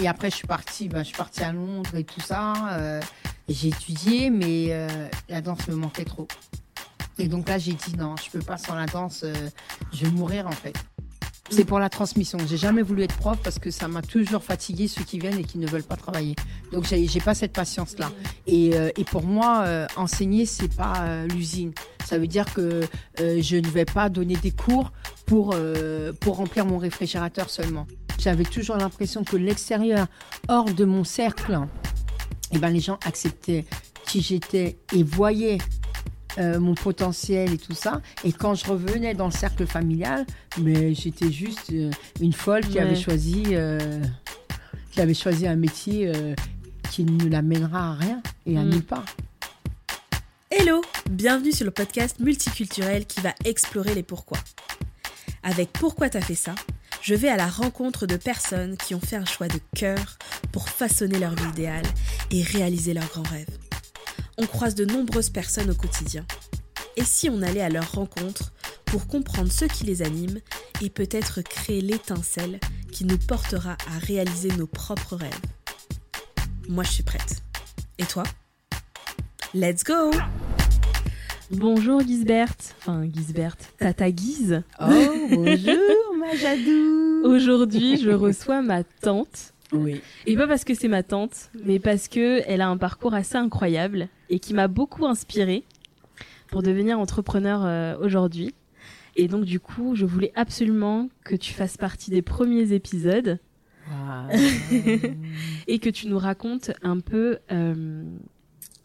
Et après, je suis partie, ben, je suis partie à Londres et tout ça. euh, j'ai étudié, mais euh, la danse me manquait trop. Et donc là, j'ai dit non, je peux pas sans la danse, euh, je vais mourir en fait. C'est pour la transmission. J'ai jamais voulu être prof parce que ça m'a toujours fatigué ceux qui viennent et qui ne veulent pas travailler. Donc j'ai pas cette patience là. Et, pour moi, euh, enseigner c'est pas l'usine. Ça veut dire que je ne vais pas donner des cours pour pour remplir mon réfrigérateur seulement. J'avais toujours l'impression que l'extérieur, hors de mon cercle, eh ben les gens acceptaient qui j'étais et voyaient euh, mon potentiel et tout ça. Et quand je revenais dans le cercle familial, mais j'étais juste euh, une folle qui Ouais. avait choisi, euh, qui avait choisi un métier qui ne l'amènera à rien et à Mm. nulle part. Hello, bienvenue sur le podcast multiculturel qui va explorer les pourquoi. Avec Pourquoi t'as fait ça je vais à la rencontre de personnes qui ont fait un choix de cœur pour façonner leur vie idéale et réaliser leurs grands rêves. On croise de nombreuses personnes au quotidien. Et si on allait à leur rencontre pour comprendre ce qui les anime et peut-être créer l'étincelle qui nous portera à réaliser nos propres rêves? Moi je suis prête. Et toi? Let's go Bonjour Gisbert. Enfin, Gisbert. Tata Guise. Oh, bonjour, ma Jadou. Aujourd'hui, je reçois ma tante. Oui. Et pas parce que c'est ma tante, mais parce que elle a un parcours assez incroyable et qui m'a beaucoup inspirée pour devenir entrepreneur euh, aujourd'hui. Et donc, du coup, je voulais absolument que tu fasses partie des premiers épisodes et que tu nous racontes un peu euh,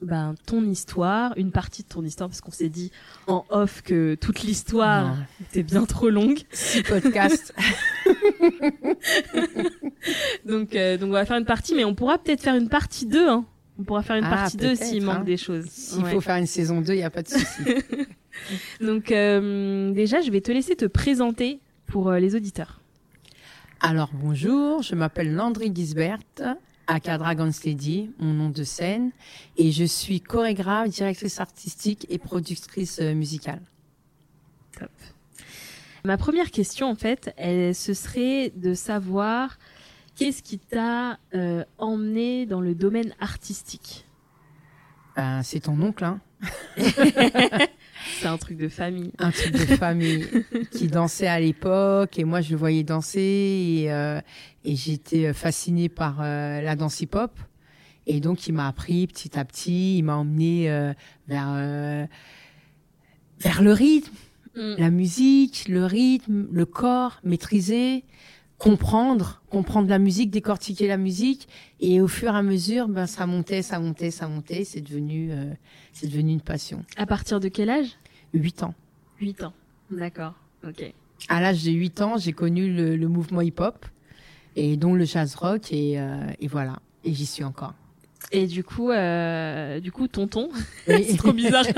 ben, ton histoire, une partie de ton histoire, parce qu'on s'est dit en off que toute l'histoire était bien trop longue. Six podcasts. Donc, euh, donc on va faire une partie, mais on pourra peut-être faire une partie 2. Hein. On pourra faire une Ah, partie 2 s'il manque hein. des choses. S'il Ouais. faut faire une saison 2, il n'y a pas de souci. Donc euh, déjà, je vais te laisser te présenter pour euh, les auditeurs. Alors bonjour, je m'appelle Landry Gisbert, aka Dragon Steady, mon nom de scène, et je suis chorégraphe, directrice artistique et productrice euh, musicale. Ma première question, en fait, elle, ce serait de savoir qu'est-ce qui t'a euh, emmené dans le domaine artistique? Ben, c'est ton oncle, hein, C'est un truc de famille. un truc de famille qui dansait à l'époque, et moi je le voyais danser, et, euh, et j'étais fascinée par euh, la danse hip-hop. Et donc il m'a appris petit à petit, il m'a emmené euh, vers euh, vers le rythme. Mm. la musique, le rythme, le corps, maîtriser, comprendre, comprendre la musique, décortiquer la musique, et au fur et à mesure, ben ça montait, ça montait, ça montait, c'est devenu, euh, c'est devenu une passion. À partir de quel âge? Huit ans. 8 ans. D'accord. Ok. À l'âge de huit ans, j'ai connu le, le mouvement hip-hop et dont le jazz rock, et, euh, et voilà, et j'y suis encore. Et du coup, euh, du coup, tonton, Oui. c'est trop bizarre.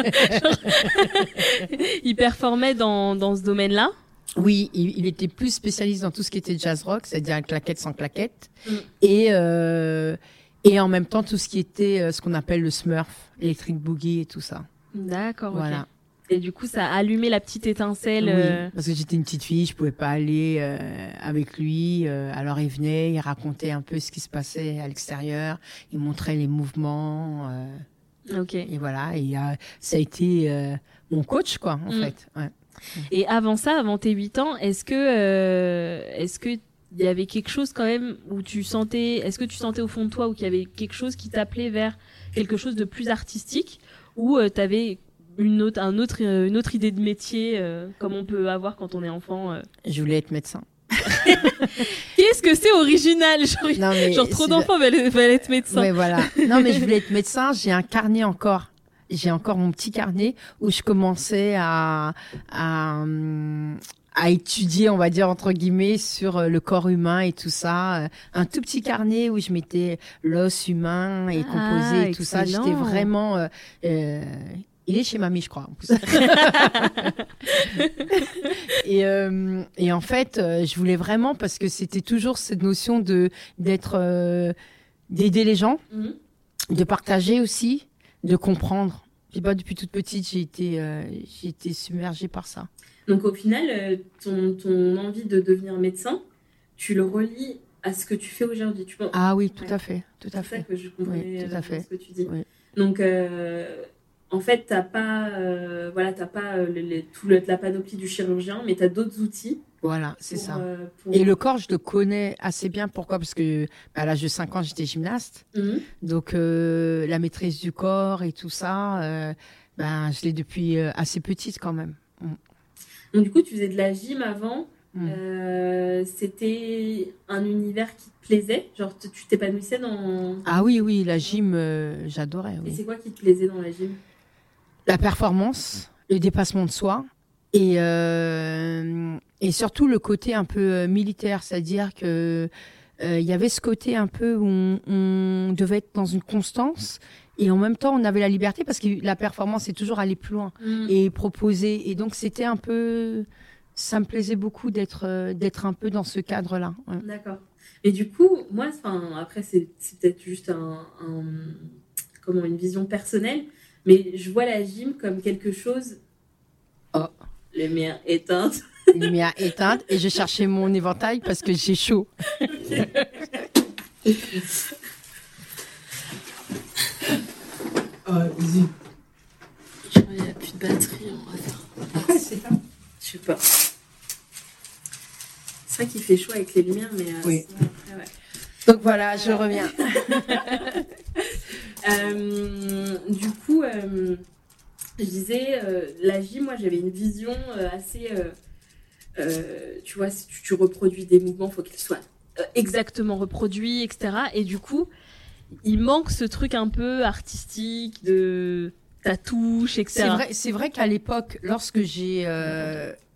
il performait dans, dans ce domaine-là? Oui, il, il était plus spécialiste dans tout ce qui était jazz rock, c'est-à-dire claquette sans claquette, Mm. et euh, et en même temps tout ce qui était euh, ce qu'on appelle le Smurf, Electric Boogie et tout ça. D'accord. Voilà. Et du coup, ça a allumé la petite étincelle. Oui, euh, parce que j'étais une petite fille, je pouvais pas aller euh, avec lui. euh, alors il venait, il racontait un peu ce qui se passait à l'extérieur, il montrait les mouvements, euh, Ok. et voilà. Et ça a été euh, mon coach, quoi, en Mm. fait. Ouais. Et avant ça, avant tes 8 ans, est-ce que, euh, est-ce que il y avait quelque chose quand même où tu sentais, est-ce que tu sentais au fond de toi ou qu'il y avait quelque chose qui t'appelait vers quelque chose de plus artistique ou tu avais une autre, un autre, euh, une autre idée de métier euh, comme on peut avoir quand on est enfant euh? Je voulais être médecin. Qu'est-ce que c'est original Genre, Non, genre trop d'enfants veulent, veulent être médecins. Ouais, voilà. Non, mais je voulais être médecin. J'ai un carnet encore. J'ai encore mon petit carnet où je commençais à, à, à étudier, on va dire, entre guillemets, sur euh, le corps humain et tout ça. Euh, Un tout petit carnet où je mettais l'os humain et Ah, composé et tout ça. J'étais vraiment... euh, euh, il est chez mamie, je crois, en plus. et, euh, et en fait, je voulais vraiment, parce que c'était toujours cette notion de d'être... d'aider les gens Mhm. de partager aussi, de comprendre. J'ai pas depuis toute petite, j'ai été, euh, j'ai été submergée par ça. Donc au final, euh, ton, ton envie de devenir médecin, tu le relis à ce que tu fais aujourd'hui. Tu Ah oui, tout Ouais. à fait, tout à C'est ça fait. que je comprenais Oui, tout à euh, fait. ce que tu dis. Oui. Donc, euh, en fait, t'as pas, euh, voilà, t'as pas le- les- tout le- la panoplie du chirurgien, mais t'as d'autres outils. Voilà, c'est ça. euh, pour- Et le corps, je le connais assez bien. Pourquoi? Parce que bah, à l'âge de 5 ans, j'étais gymnaste. Mhm. Donc, euh, la maîtrise du corps et tout ça, euh, ben, je l'ai depuis assez petite quand même. Donc, du coup, tu faisais de la gym avant. Mm. C'était un univers qui te plaisait? Genre, tu t'épanouissais dans. Ah oui, oui, la gym, j'adorais. Et c'est quoi qui te plaisait dans la gym? La performance, le dépassement de soi et, euh, et surtout le côté un peu euh, militaire, c'est-à-dire que euh, il y avait ce côté un peu où on, on devait être dans une constance et en même temps on avait la liberté parce que la performance c'est toujours aller plus loin Mm. et proposer et donc c'était un peu ça me plaisait beaucoup d'être d'être un peu dans ce cadre-là. ouais. D'accord. Et du coup, moi, enfin, après, c'est c'est peut-être juste un, un- comment, une vision personnelle, mais je vois la gym comme quelque chose. Lumière éteinte. Lumière éteinte et je cherchais mon éventail parce que j'ai chaud. Oh, Il n'y a plus de batterie, on va faire. c'est ça. Je sais pas. C'est vrai qu'il fait chaud avec les lumières, mais. euh, Oui. sinon, après, ouais. Donc voilà, je reviens. Euh, du coup, euh, je disais, euh, la gym, moi j'avais une vision euh, assez. euh, tu vois, si tu, reproduis des mouvements, faut qu'ils soient exactement reproduits, etc. Et du coup, il manque ce truc un peu artistique de ta touche, etc. C'est vrai, vrai qu'à l'époque, lorsque j'ai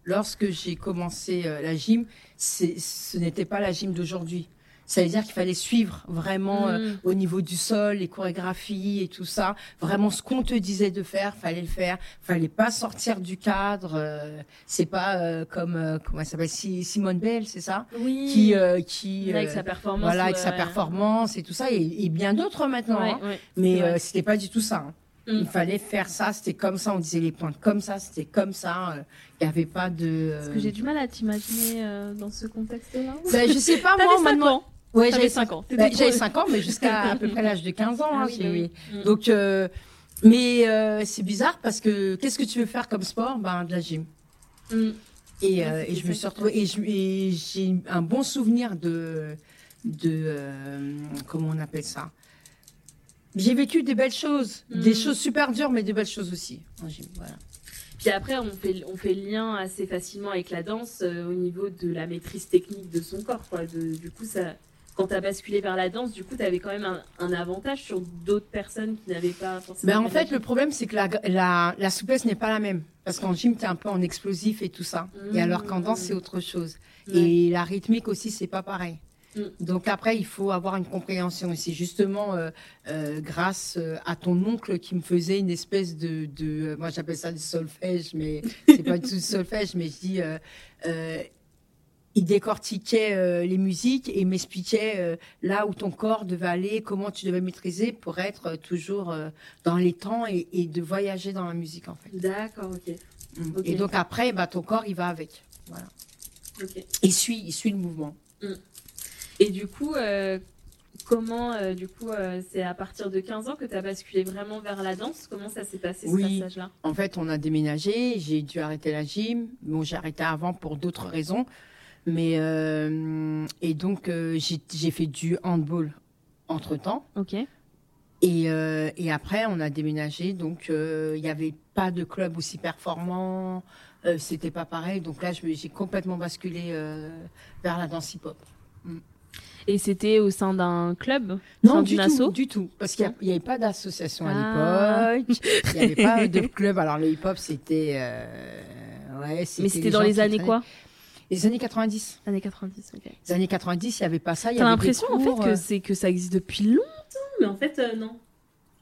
lorsque j'ai commencé la gym, ce n'était pas la gym d'aujourd'hui. Ça veut dire qu'il fallait suivre vraiment euh, Mm. au niveau du sol, les chorégraphies et tout ça. Vraiment, ce qu'on te disait de faire, fallait le faire. Fallait pas sortir du cadre. euh, c'est pas euh, comme euh, comment elle s'appelle Si- Simone Bell, c'est ça? Oui. Qui euh, qui avec euh, sa performance. voilà avec ouais, sa ouais. performance et tout ça et, et bien d'autres maintenant. Ouais, hein. ouais. Mais euh, c'était pas du tout ça. hein. Mm. Il fallait faire ça, c'était comme ça, on disait les pointes comme ça, c'était comme ça. Il n'y avait pas de. Parce que j'ai du mal à t'imaginer euh, dans ce contexte-là. Ben, je sais pas, moi, T'avais on m'a 5 demandé- ans. Ouais, T'avais j'avais 5 ans. ben, j'avais 5 ans, mais jusqu'à à peu près l'âge de 15 ans. Ah hein, oui, bah oui. Mm. Donc, euh, mais euh, c'est bizarre parce que qu'est-ce que tu veux faire comme sport? Ben, de la gym. Mm. Et, euh, et je me suis retrouvée, et j'ai un bon souvenir de. de comment on appelle ça? J'ai vécu des belles choses, des Mm. choses super dures, mais des belles choses aussi. en gym, voilà. Puis après, on fait, on fait le lien assez facilement avec la danse euh, au niveau de la maîtrise technique de son corps. Quoi. De- du coup, ça, quand tu as basculé vers la danse, du coup, tu avais quand même un, un avantage sur d'autres personnes qui n'avaient pas forcément. Ben, en fait le problème, c'est que la, la, la souplesse n'est pas la même. Parce qu'en gym, tu es un peu en explosif et tout ça. Et Mm. alors qu'en danse, c'est autre chose. Ouais. Et la rythmique aussi, c'est pas pareil. Mm. Donc après, il faut avoir une compréhension. Et c'est justement euh, euh, grâce euh, à ton oncle qui me faisait une espèce de... de moi, j'appelle ça du solfège, mais c'est pas du tout du solfège, mais je dis... euh, il décortiquait euh, les musiques et m'expliquait euh, là où ton corps devait aller, comment tu devais maîtriser pour être euh, toujours dans les temps et, et de voyager dans la musique en fait. D'accord, ok. Mm. Ok. Et donc après, bah, ton corps il va avec. Voilà. ok. Il suit, il suit le mouvement. Et du coup, comment, du coup, c'est à partir de 15 ans que tu as basculé vraiment vers la danse? Comment ça s'est passé ce Oui. passage-là? En fait, on a déménagé, j'ai dû arrêter la gym. Bon, j'ai arrêté avant pour d'autres raisons. Mais euh, et donc euh, j'ai fait du handball entre temps. Ok. Et, euh, et après, on a déménagé, donc euh, il n'y avait pas de club aussi performant, euh, c'était pas pareil. Donc là, j'ai complètement basculé euh, vers la danse hip-hop. Et c'était au sein d'un club? Non, du tout, asso du tout, parce qu'il n'y avait pas d'association Ah. à l'époque, il n'y avait pas de club. Alors le hip-hop, c'était... euh, ouais, Mais c'était dans les années quoi? Les années 90. Années 90, ok. Les années 90, il n'y avait pas ça. T'as l'impression en fait que euh, c'est que ça existe depuis longtemps, mais en fait euh, non.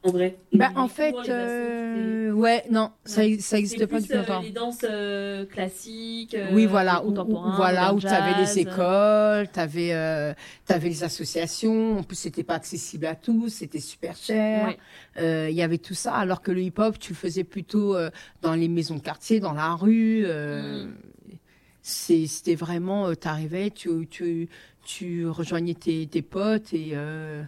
En vrai. Bah, en fait, euh, ouais, non, ça Ouais. ça c'est pas depuis euh, longtemps. les danses euh, classiques. euh, Oui, voilà, voilà, où tu avais les écoles, tu avais, les associations. En plus, c'était pas accessible à tous, c'était super cher. Ouais. Euh, Il y avait tout ça, alors que le hip-hop, tu le faisais plutôt euh, dans les maisons de quartier, dans la rue. euh, Mm. C'était vraiment, tu arrivais, tu, tu, tu rejoignais tes, tes potes et, euh,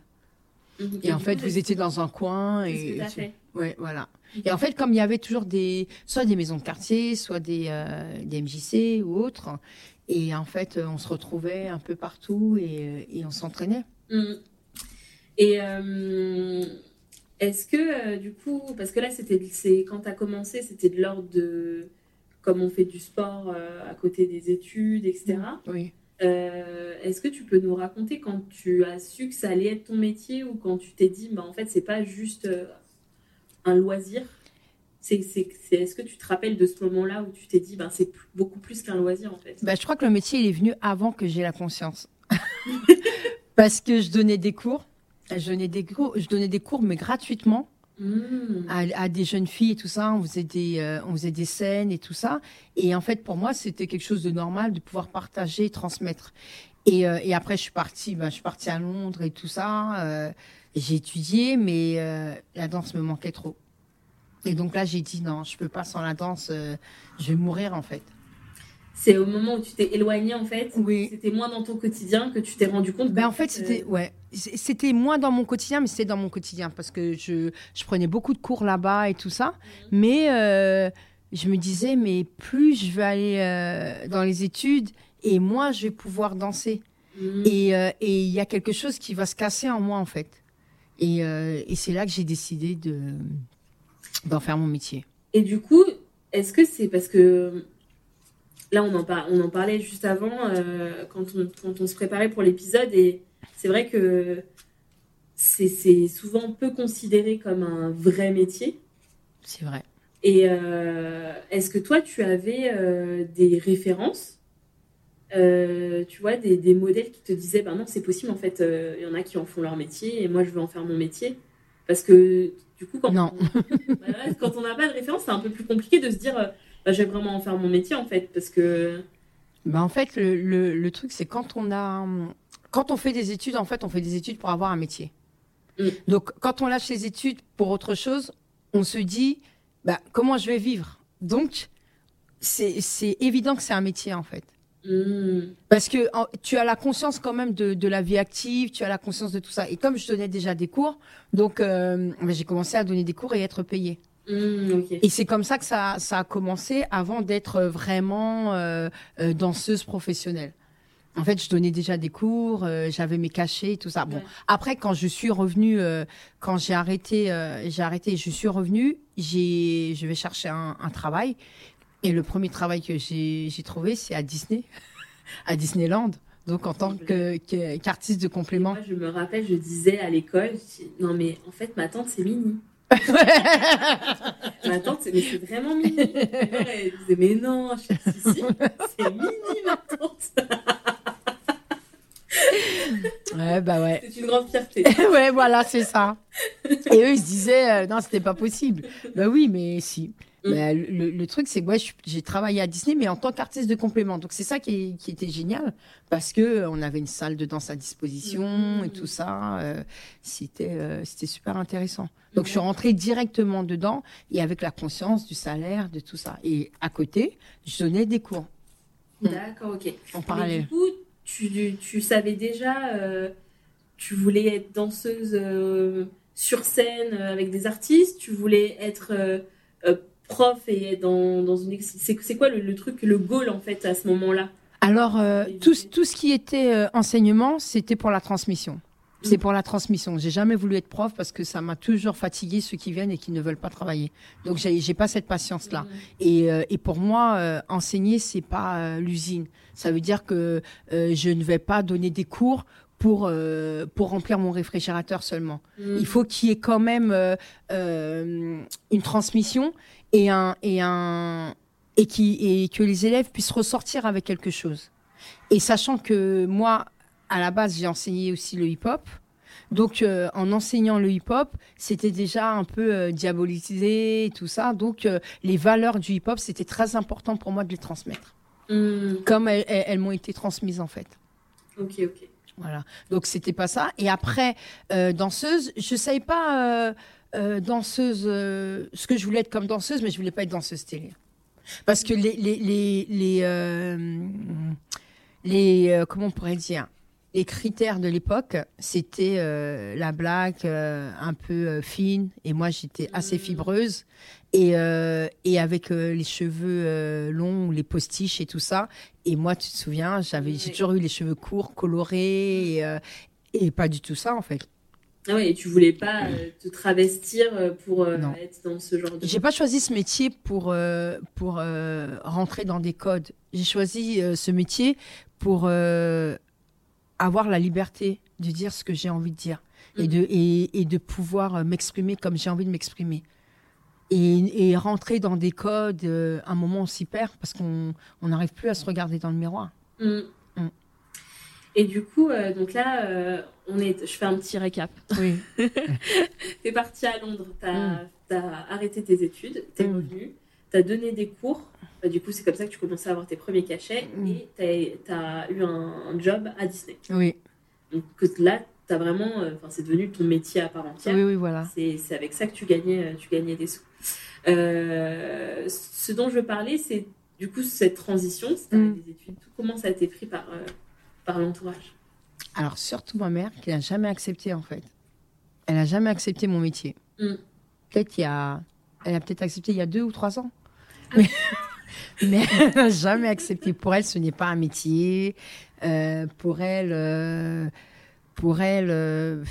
et en fait, coup, vous étiez dans un coin. Et, tu- Ouais, voilà. Et en fait, comme il y avait toujours des, soit des maisons de quartier, soit des, euh, des MJC ou autres, et en fait, euh, on se retrouvait un peu partout et, euh, et on s'entraînait. Mhm. Et euh, est-ce que euh, du coup, parce que là, c'était, c'est quand t'as commencé, c'était de l'ordre de comme on fait du sport euh, à côté des études, etc. Oui. Euh, est-ce que tu peux nous raconter quand tu as su que ça allait être ton métier ou quand tu t'es dit, bah, en fait, c'est pas juste euh, un loisir? C'est, c'est, c'est- Est-ce que tu te rappelles de ce moment-là où tu t'es dit, bah, c'est beaucoup plus qu'un loisir en fait? Bah, je crois que le métier, il est venu avant que j'ai la conscience. Parce que je donnais des cours. Je donnais des cours, je donnais des cours mais gratuitement. Mhm. à, des jeunes filles et tout ça. On faisait des, euh, on faisait des scènes et tout ça. Et en fait, pour moi, c'était quelque chose de normal de pouvoir partager, transmettre. Et, euh, et après, je suis partie, ben, je suis partie à Londres et tout ça. euh, j'ai étudié, mais la danse me manquait trop. Et donc là, j'ai dit non, je peux pas sans la danse. je vais mourir en fait. C'est au moment où tu t'es éloigné en fait. Oui. C'était moins dans ton quotidien que tu t'es rendu compte. Ben en fait, euh, c'était ouais, C- c'était moins dans mon quotidien, mais c'était dans mon quotidien parce que je, je prenais beaucoup de cours là-bas et tout ça. Mais euh, je me disais, mais plus je vais aller euh, dans les études et moins je vais pouvoir danser. Mhm. Et euh, et il y a quelque chose qui va se casser en moi en fait. Et, euh, et c'est là que j'ai décidé de d'en faire mon métier. Et du coup, est-ce que c'est parce que là, on en, par- on en parlait juste avant euh, quand, on, quand on se préparait pour l'épisode et c'est vrai que c'est souvent peu considéré comme un vrai métier. C'est vrai. Et euh, est-ce que toi, tu avais euh, des références? Tu vois, des, des modèles qui te disaient, ben non, c'est possible, en fait, il y en a qui en font leur métier et moi, je veux en faire mon métier? Parce que, du coup, quand Non. on Bah on n'a pas de référence, c'est un peu plus compliqué de se dire, bah, je vais vraiment en faire mon métier, en fait, parce que... Ben en fait, le, le, le truc, c'est quand on a, quand on fait des études, en fait, on fait des études pour avoir un métier. Mm. Donc, quand on lâche les études pour autre chose, on se dit, bah, comment je vais vivre? Donc, c'est évident que c'est un métier, en fait. hmm, Parce que en- tu as la conscience quand même de, de la vie active, tu as la conscience de tout ça. Et comme je donnais déjà des cours, donc euh, ben, j'ai commencé à donner des cours et être payée. Ok. Et c'est comme ça que ça, ça a commencé avant d'être vraiment euh, euh, danseuse professionnelle. En fait, je donnais déjà des cours, euh, j'avais mes cachets, tout ça. Bon, Ouais. après, quand je suis revenue, euh, quand j'ai arrêté, j'ai arrêté, je suis revenue, j'ai, je vais chercher un, un travail. Et le premier travail que j'ai, trouvé, c'est à Disney, à Disneyland. Donc, en tant qu'artiste de complément. Moi, je me rappelle, je disais à l'école, non, mais en fait, ma tante, c'est Mini. Ma tante, c'est mais c'est vraiment Mini. Elle disait, mais non, je si, si, c'est Mini, ma tante. ouais, bah ouais. C'est une grande fierté. ouais, voilà, c'est ça. Et eux, ils se disaient, euh, non, c'était pas possible. Bah oui, mais si. Mm. Bah, le, le truc, c'est que ouais, j'ai travaillé à Disney, mais en tant qu'artiste de complément. Donc, c'est ça qui, est- qui était génial, parce que euh, on avait une salle de danse à disposition Mm. et tout ça. euh, c'était euh, c'était super intéressant. Donc, je suis rentrée directement dedans, et avec la conscience du salaire, de tout ça. Et à côté, je donnais des cours D'accord, ok. en parallèle. du coup, tu, tu savais déjà, euh, tu voulais être danseuse sur scène avec des artistes, tu voulais être prof et dans, dans une... C'est quoi le, le truc, le goal en fait à ce moment-là? Alors, euh, tout, tout ce qui était euh, enseignement, c'était pour la transmission. C'est Mm. pour la transmission. J'ai jamais voulu être prof parce que ça m'a toujours fatigué ceux qui viennent et qui ne veulent pas travailler. Donc j'ai j'ai pas cette patience là. Et, euh, et pour moi, euh, enseigner c'est pas euh, l'usine. Ça veut dire que je ne vais pas donner des cours pour euh, pour remplir mon réfrigérateur seulement. Mm. Il faut qu'il y ait quand même euh, euh, une transmission et un et un et qui et que les élèves puissent ressortir avec quelque chose. Et sachant que moi, à la base, j'ai enseigné aussi le hip-hop. Donc, euh, en enseignant le hip-hop, c'était déjà un peu euh, diabolisé et tout ça. Donc, euh, les valeurs du hip-hop, c'était très important pour moi de les transmettre, Mm. comme elles, elles- elles m'ont été transmises en fait. Ok, ok. Voilà. Donc c'était pas ça. Et après, euh, danseuse, je savais pas euh, danseuse, euh, ce que je voulais être comme danseuse, mais je voulais pas être danseuse télé. Parce que les, les, les, les, euh, les, comment on pourrait dire, les critères de l'époque, c'était euh, la blague euh, un peu euh, fine, et moi j'étais assez Mhm. fibreuse, et, et avec les cheveux longs, les postiches et tout ça. Et moi, tu te souviens, j'avais, j'ai toujours eu les cheveux courts, colorés, et, et pas du tout ça en fait. Ah ouais, et tu voulais pas euh, te travestir euh, pour euh, être dans ce genre de. J'ai pas choisi ce métier pour, euh, pour rentrer dans des codes. J'ai choisi ce métier pour avoir la liberté de dire ce que j'ai envie de dire et, Mhm. de, et, et de pouvoir m'exprimer comme j'ai envie de m'exprimer. Et, et rentrer dans des codes, euh, un moment on s'y perd parce qu'on on n'arrive plus à se regarder dans le miroir. Mm. Mm. Et du coup, donc là, on est. Je fais un petit récap. Oui. T'es parti à Londres, t'as Mm. as arrêté tes études, t'es Mm. revenu, t'as donné des cours. Bah, du coup, c'est comme ça que tu commençais à avoir tes premiers cachets Mm. et t'as as eu un, un job à Disney. Oui. Donc là, t'as vraiment, euh, enfin, c'est devenu ton métier à part entière. oui, oui, voilà. C'est avec ça que tu gagnais, euh, tu gagnais des sous. Euh, ce dont je veux parler, c'est du coup cette transition, c'est Mm. des études. Tout comment ça a été pris par euh, par l'entourage. Alors surtout ma mère qui n'a jamais accepté en fait. Elle n'a jamais accepté mon métier. Mm. Peut-être il y a, elle a peut-être accepté il y a deux ou trois ans. Ah. Mais, mais elle n'a jamais accepté. Pour elle, ce n'est pas un métier. Euh, pour elle, euh, pour elle, euh,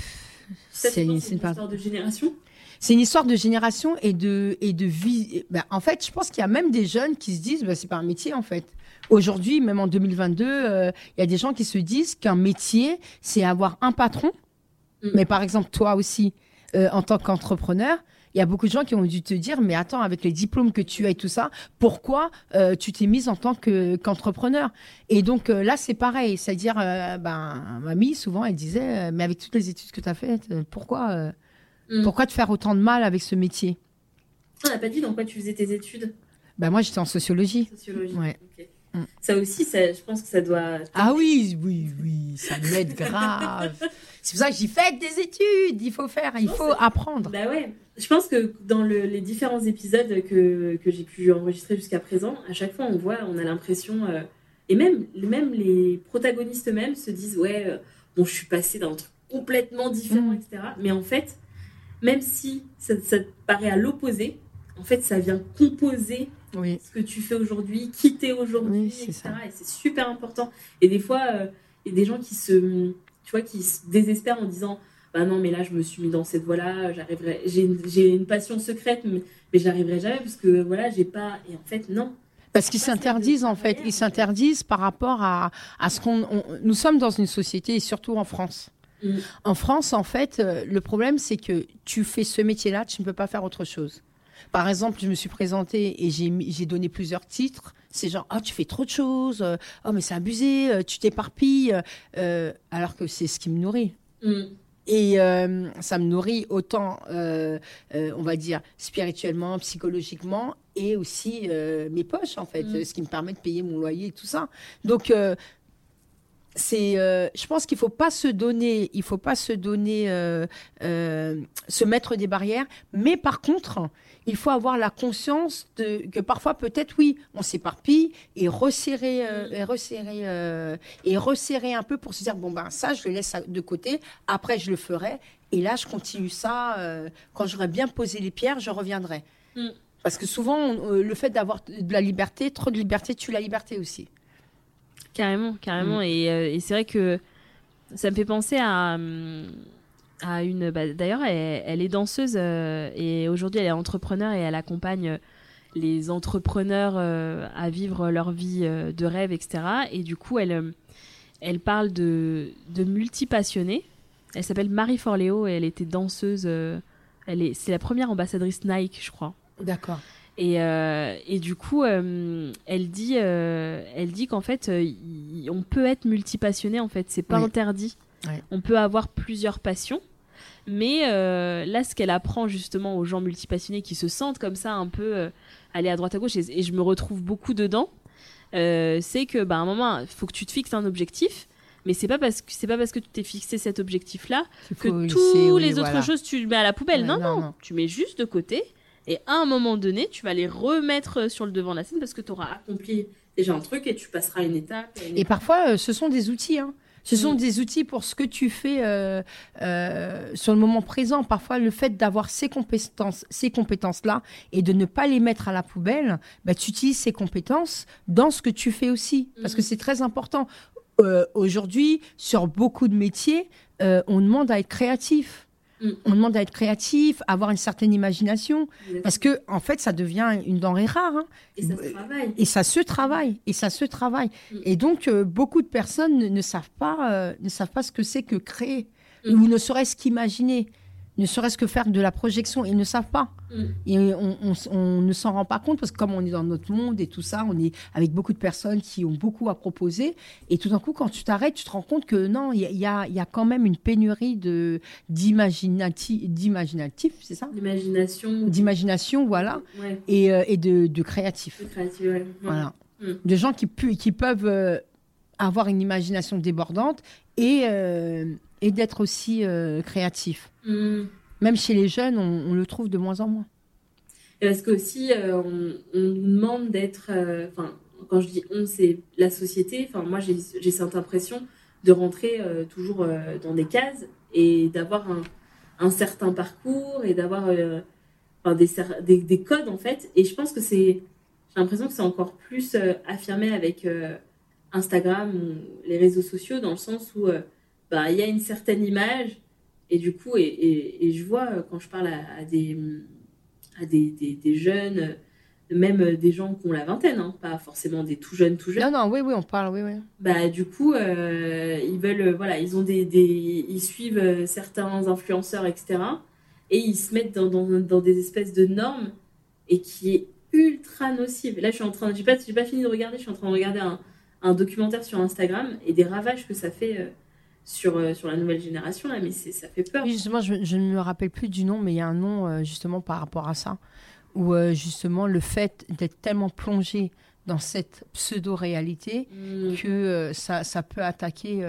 c'est une, histoire de génération. c'est une histoire de génération et de, et de vie. Ben, en fait, je pense qu'il y a même des jeunes qui se disent, ben, c'est pas un métier en fait. Aujourd'hui, même en 2022, euh, il y a des gens qui se disent qu'un métier, c'est avoir un patron. Mm. Mais par exemple, toi aussi, euh, en tant qu'entrepreneur, il y a beaucoup de gens qui ont dû te dire, mais attends, avec les diplômes que tu as et tout ça, pourquoi euh, tu t'es mise en tant que- qu'entrepreneur? Et donc euh, là, c'est pareil. C'est-à-dire, euh, ben, mamie, souvent, elle disait, euh, mais avec toutes les études que tu as faites, euh, pourquoi, euh, Mm. pourquoi te faire autant de mal avec ce métier? On n'a pas dit dans quoi tu faisais tes études? Ben, Moi, j'étais en sociologie. sociologie. Ouais. Ok. Mm. Ça aussi, ça, je pense que ça doit. Ah oui, oui, oui, ça m'aide grave. C'est pour ça que j'y fais des études. Il faut faire, il faut apprendre. Bah ouais. Je pense que dans le- les différents épisodes que, que j'ai pu enregistrer jusqu'à présent, à chaque fois on voit, on a l'impression, euh, et même, même les protagonistes eux-mêmes se disent ouais, euh, bon, je suis passée d'un truc complètement différent, Mm. etc. Mais en fait, même si ça, paraît à l'opposé, en fait, ça vient composer Oui. ce que tu fais aujourd'hui, qui t'es aujourd'hui, Oui, etc. ça. Et c'est super important. Et des fois, il y a des gens qui se, tu vois, qui se désespèrent en disant, bah non, mais là, je me suis mis dans cette voie-là, j'arriverai, j'ai une, passion secrète, mais, mais j'arriverai jamais parce que voilà, j'ai pas. Et en fait, non. Parce qu'ils s'interdisent en fait, ils s'interdisent par rapport à, à ce qu'on. on- nous sommes dans une société et surtout en France. Mm. En France, en fait, euh, le problème c'est que tu fais ce métier-là, tu ne peux pas faire autre chose. Par exemple, je me suis présentée et j'ai donné plusieurs titres. C'est genre, oh, tu fais trop de choses, euh, oh, mais c'est abusé, euh, tu t'éparpilles, euh, alors que c'est ce qui me nourrit. Mm. Et euh, ça me nourrit autant, euh, on va dire, spirituellement, psychologiquement, et aussi mes poches, en fait, Mm. ce qui me permet de payer mon loyer et tout ça. Donc, c'est, euh, je pense qu'il faut pas se donner, il faut pas se donner, euh, euh, se mettre des barrières, mais par contre, il faut avoir la conscience de, que parfois, peut-être, oui, on s'éparpille et resserrer, euh, Mm. et resserrer, euh, et resserrer un peu pour se dire bon ben ça, je le laisse de côté. Après, je le ferai. Et là, je continue ça. euh, quand j'aurai bien posé les pierres, je reviendrai. Mm. Parce que souvent, on- le fait d'avoir de la liberté, trop de liberté, tue la liberté aussi. Carrément, carrément. Et, euh, et c'est vrai que ça me fait penser à, hum, à une. bah, D'ailleurs, elle, elle est danseuse euh, et aujourd'hui, elle est entrepreneur et elle accompagne les entrepreneurs euh, à vivre leur vie euh, de rêve, etc. Et du coup, elle, euh, elle parle de, de multipassionnés. Elle s'appelle Marie Forleo et elle était danseuse. euh, elle est, c'est la première ambassadrice Nike, je crois. D'accord. Et, euh, et du coup, euh, elle dit, euh, elle dit qu'en fait, euh, y- on peut être multipassionné. En fait, c'est pas Oui. interdit. Ouais. On peut avoir plusieurs passions. Mais euh, là, ce qu'elle apprend justement aux gens multipassionnés qui se sentent comme ça, un peu euh, aller à droite à gauche, et, et je me retrouve beaucoup dedans, euh, c'est que, bah, à un moment, il faut que tu te fixes un objectif. Mais c'est pas parce que c'est pas parce que tu t'es fixé cet objectif-là que toutes oui, les autres choses tu le mets à la poubelle. Non, non, non, non. tu mets juste de côté et à un moment donné, tu vas les remettre sur le devant de la scène parce que tu auras accompli déjà un truc et tu passeras une étape. une Et étape. parfois, ce sont des outils. hein. Ce sont Mm. des outils pour ce que tu fais euh, euh, sur le moment présent. Parfois, le fait d'avoir ces compétences, ces compétences-là et de ne pas les mettre à la poubelle, bah, tu utilises ces compétences dans ce que tu fais aussi. Parce que Mm. c'est très important. Euh, Aujourd'hui, sur beaucoup de métiers, on demande à être créatif. Mm. On demande à être créatif, avoir une certaine imagination. Parce que, en fait, ça devient une denrée rare. hein. Et ça se travaille. Et ça se travaille, et ça se travaille. Mm. Et donc, euh, beaucoup de personnes ne, ne savent pas, euh, ne savent pas ce que c'est que créer, Mm. ou ne serait-ce qu'imaginer, ne serait-ce que faire de la projection. Ils ne savent pas. Mm. Et on, on s- on ne s'en rend pas compte parce que comme on est dans notre monde et tout ça, on est avec beaucoup de personnes qui ont beaucoup à proposer. Et tout d'un coup, quand tu t'arrêtes, tu te rends compte que non, il y, a- il y a, il y a quand même une pénurie de d'imaginati- d'imaginatif, c'est ça? L'imagination. D'imagination, voilà, Ouais. et, euh, et de, de créatif. C'est créatif, ouais. Voilà. Mm. De gens qui, pu- qui peuvent euh, avoir une imagination débordante et, euh, et d'être aussi euh, créatifs. Mm. Même chez les jeunes, on, on le trouve de moins en moins. Et parce que aussi, euh, on, on nous demande d'être. euh, quand je dis on, c'est la société. Enfin, moi, j'ai cette impression de rentrer euh, toujours dans des cases et d'avoir un, un certain parcours et d'avoir des, des, des codes, en fait. Et je pense que c'est. J'ai l'impression que c'est encore plus affirmé avec Instagram ou les réseaux sociaux, dans le sens où bah, il y a une certaine image. Et du coup, et, et, et je vois euh, quand je parle à, à des à des, des, des jeunes, euh, même euh, des gens qui ont la vingtaine, hein, pas forcément des tout jeunes, tout jeunes. Non, non, oui, oui, on parle, oui, oui. Bah du coup, euh, ils veulent, voilà, ils ont des, des ils suivent certains influenceurs, etc. Et ils se mettent dans, dans, dans des espèces de normes et qui est ultra nocive. Là, je suis en train, j'ai pas, j'ai pas fini de regarder, je suis en train de regarder un, un documentaire sur Instagram et des ravages que ça fait euh, sur, euh, sur la nouvelle génération là, mais ça fait peur. Oui, justement, je, je ne me rappelle plus du nom, mais il y a un nom euh, justement par rapport à ça, où euh, justement le fait d'être tellement plongé dans cette pseudo-réalité Mm. que euh, ça, ça peut attaquer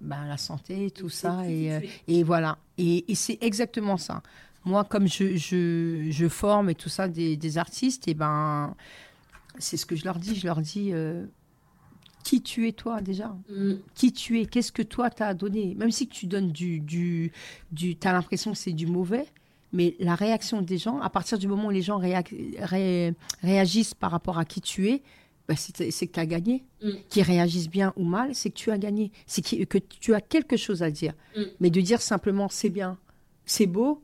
ben, la santé, tout ça. Et. Et voilà. Et, et c'est exactement ça. Moi, comme je, je, je forme et tout ça des, des artistes, et ben, c'est ce que je leur dis. Je leur dis qui tu es toi déjà? Mm. Qui tu es? Qu'est-ce que toi t'as à donner? Même si tu donnes du, du, du t'as l'impression que c'est du mauvais, mais la réaction des gens, à partir du moment où les gens ré- réagissent par rapport à qui tu es, ben, c'est c'est que tu as gagné. Mm. Qu'ils réagissent bien ou mal, c'est que tu as gagné. C'est que, que tu as quelque chose à dire. Mm. Mais de dire simplement c'est bien, c'est beau,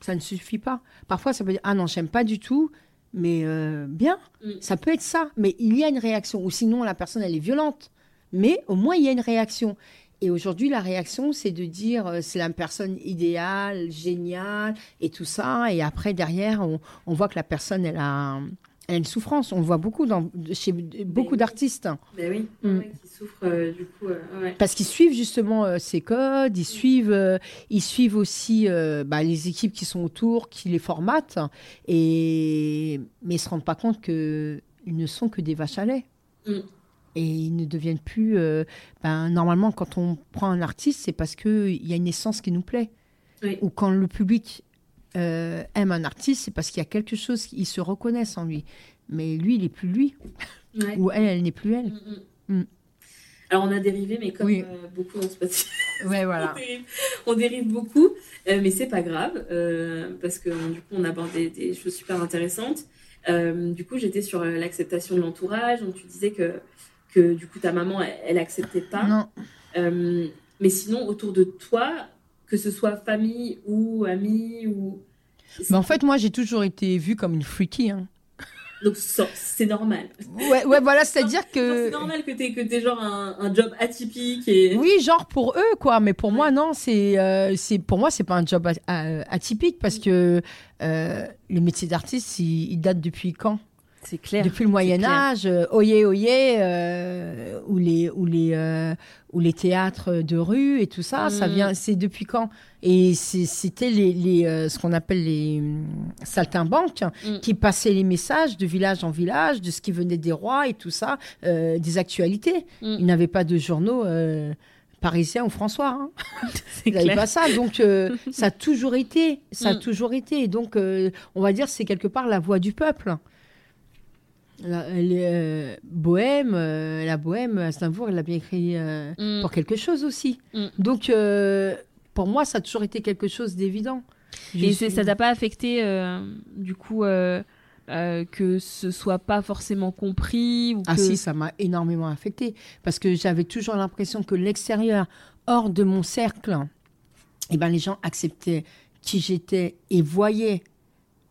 ça ne suffit pas. Parfois, ça peut dire ah non, j'aime pas du tout, mais euh, bien. Mm. Ça peut être ça, mais il y a une réaction. Ou sinon, la personne, elle est violente. Mais au moins, il y a une réaction. Et aujourd'hui, la réaction, c'est de dire euh, c'est la personne idéale, géniale, et tout ça. Et après, derrière, on, on voit que la personne, elle a, a une souffrance. On le voit beaucoup dans, chez beaucoup d'artistes. Ben oui, Mm. ouais, qui souffrent euh, du coup. euh, ouais. Parce qu'ils suivent justement euh, ces codes, ils suivent, euh, ils suivent aussi euh, bah, les équipes qui sont autour, qui les formatent, et... mais ils ne se rendent pas compte qu'ils ne sont que des vaches à lait. Mm. Et ils ne deviennent plus... euh, ben, normalement, quand on prend un artiste, c'est parce qu'il y a une essence qui nous plaît. Oui. Ou quand le public euh, aime un artiste, c'est parce qu'il y a quelque chose, qu'ils se reconnaissent en lui. Mais lui, il n'est plus lui. Ouais. Ou elle, elle n'est plus elle. Mm, mm. Mm. Alors on a dérivé, mais comme Oui. euh, beaucoup dans ce podcast, Ouais, on, voilà. dérive, on dérive beaucoup, euh, mais c'est pas grave euh, parce que du coup on aborde des, des choses super intéressantes. Euh, du coup j'étais sur l'acceptation de l'entourage, donc tu disais que que du coup ta maman elle, elle acceptait pas. Non. Mais sinon autour de toi, que ce soit famille ou amis ou Mais en fait, moi, j'ai toujours été vue comme une freaky. hein. donc c'est normal. Ouais, ouais, voilà, c'est-à-dire que. C'est normal que t'aies que t'aies genre un, un job atypique et Oui, genre pour eux, quoi. Mais pour moi, non, c'est, euh, c'est, pour moi, c'est pas un job a- atypique parce que euh, le métier d'artiste, il, il date depuis quand? C'est clair. Depuis le Moyen. Âge, euh, oyez, oyez, euh, ou les, ou les, euh, ou les théâtres de rue et tout ça, ça Mm. vient, c'est depuis quand? Et c'était les, les ce qu'on appelle les hum, saltimbanques Mm. qui passaient les messages de village en village, de ce qui venait des rois et tout ça, des actualités. Mm. Ils n'avaient pas de journaux. Parisien ou François, hein. C'est Ils n'avaient pas ça, donc euh, ça a toujours été, ça a Mm. toujours été, et donc euh, on va dire c'est quelque part la voix du peuple. La, est, euh, bohème, euh, la bohème, Aznavour, elle l'a bien écrit euh, Mm. pour quelque chose aussi. Mm. Donc, euh, pour moi, ça a toujours été quelque chose d'évident. Et suis- ça t'a pas affecté, euh, du coup, euh, euh, que ce soit pas forcément compris ou Ah que... si, ça m'a énormément affecté parce que j'avais toujours l'impression que l'extérieur, hors de mon cercle, eh ben, les gens acceptaient qui j'étais et voyaient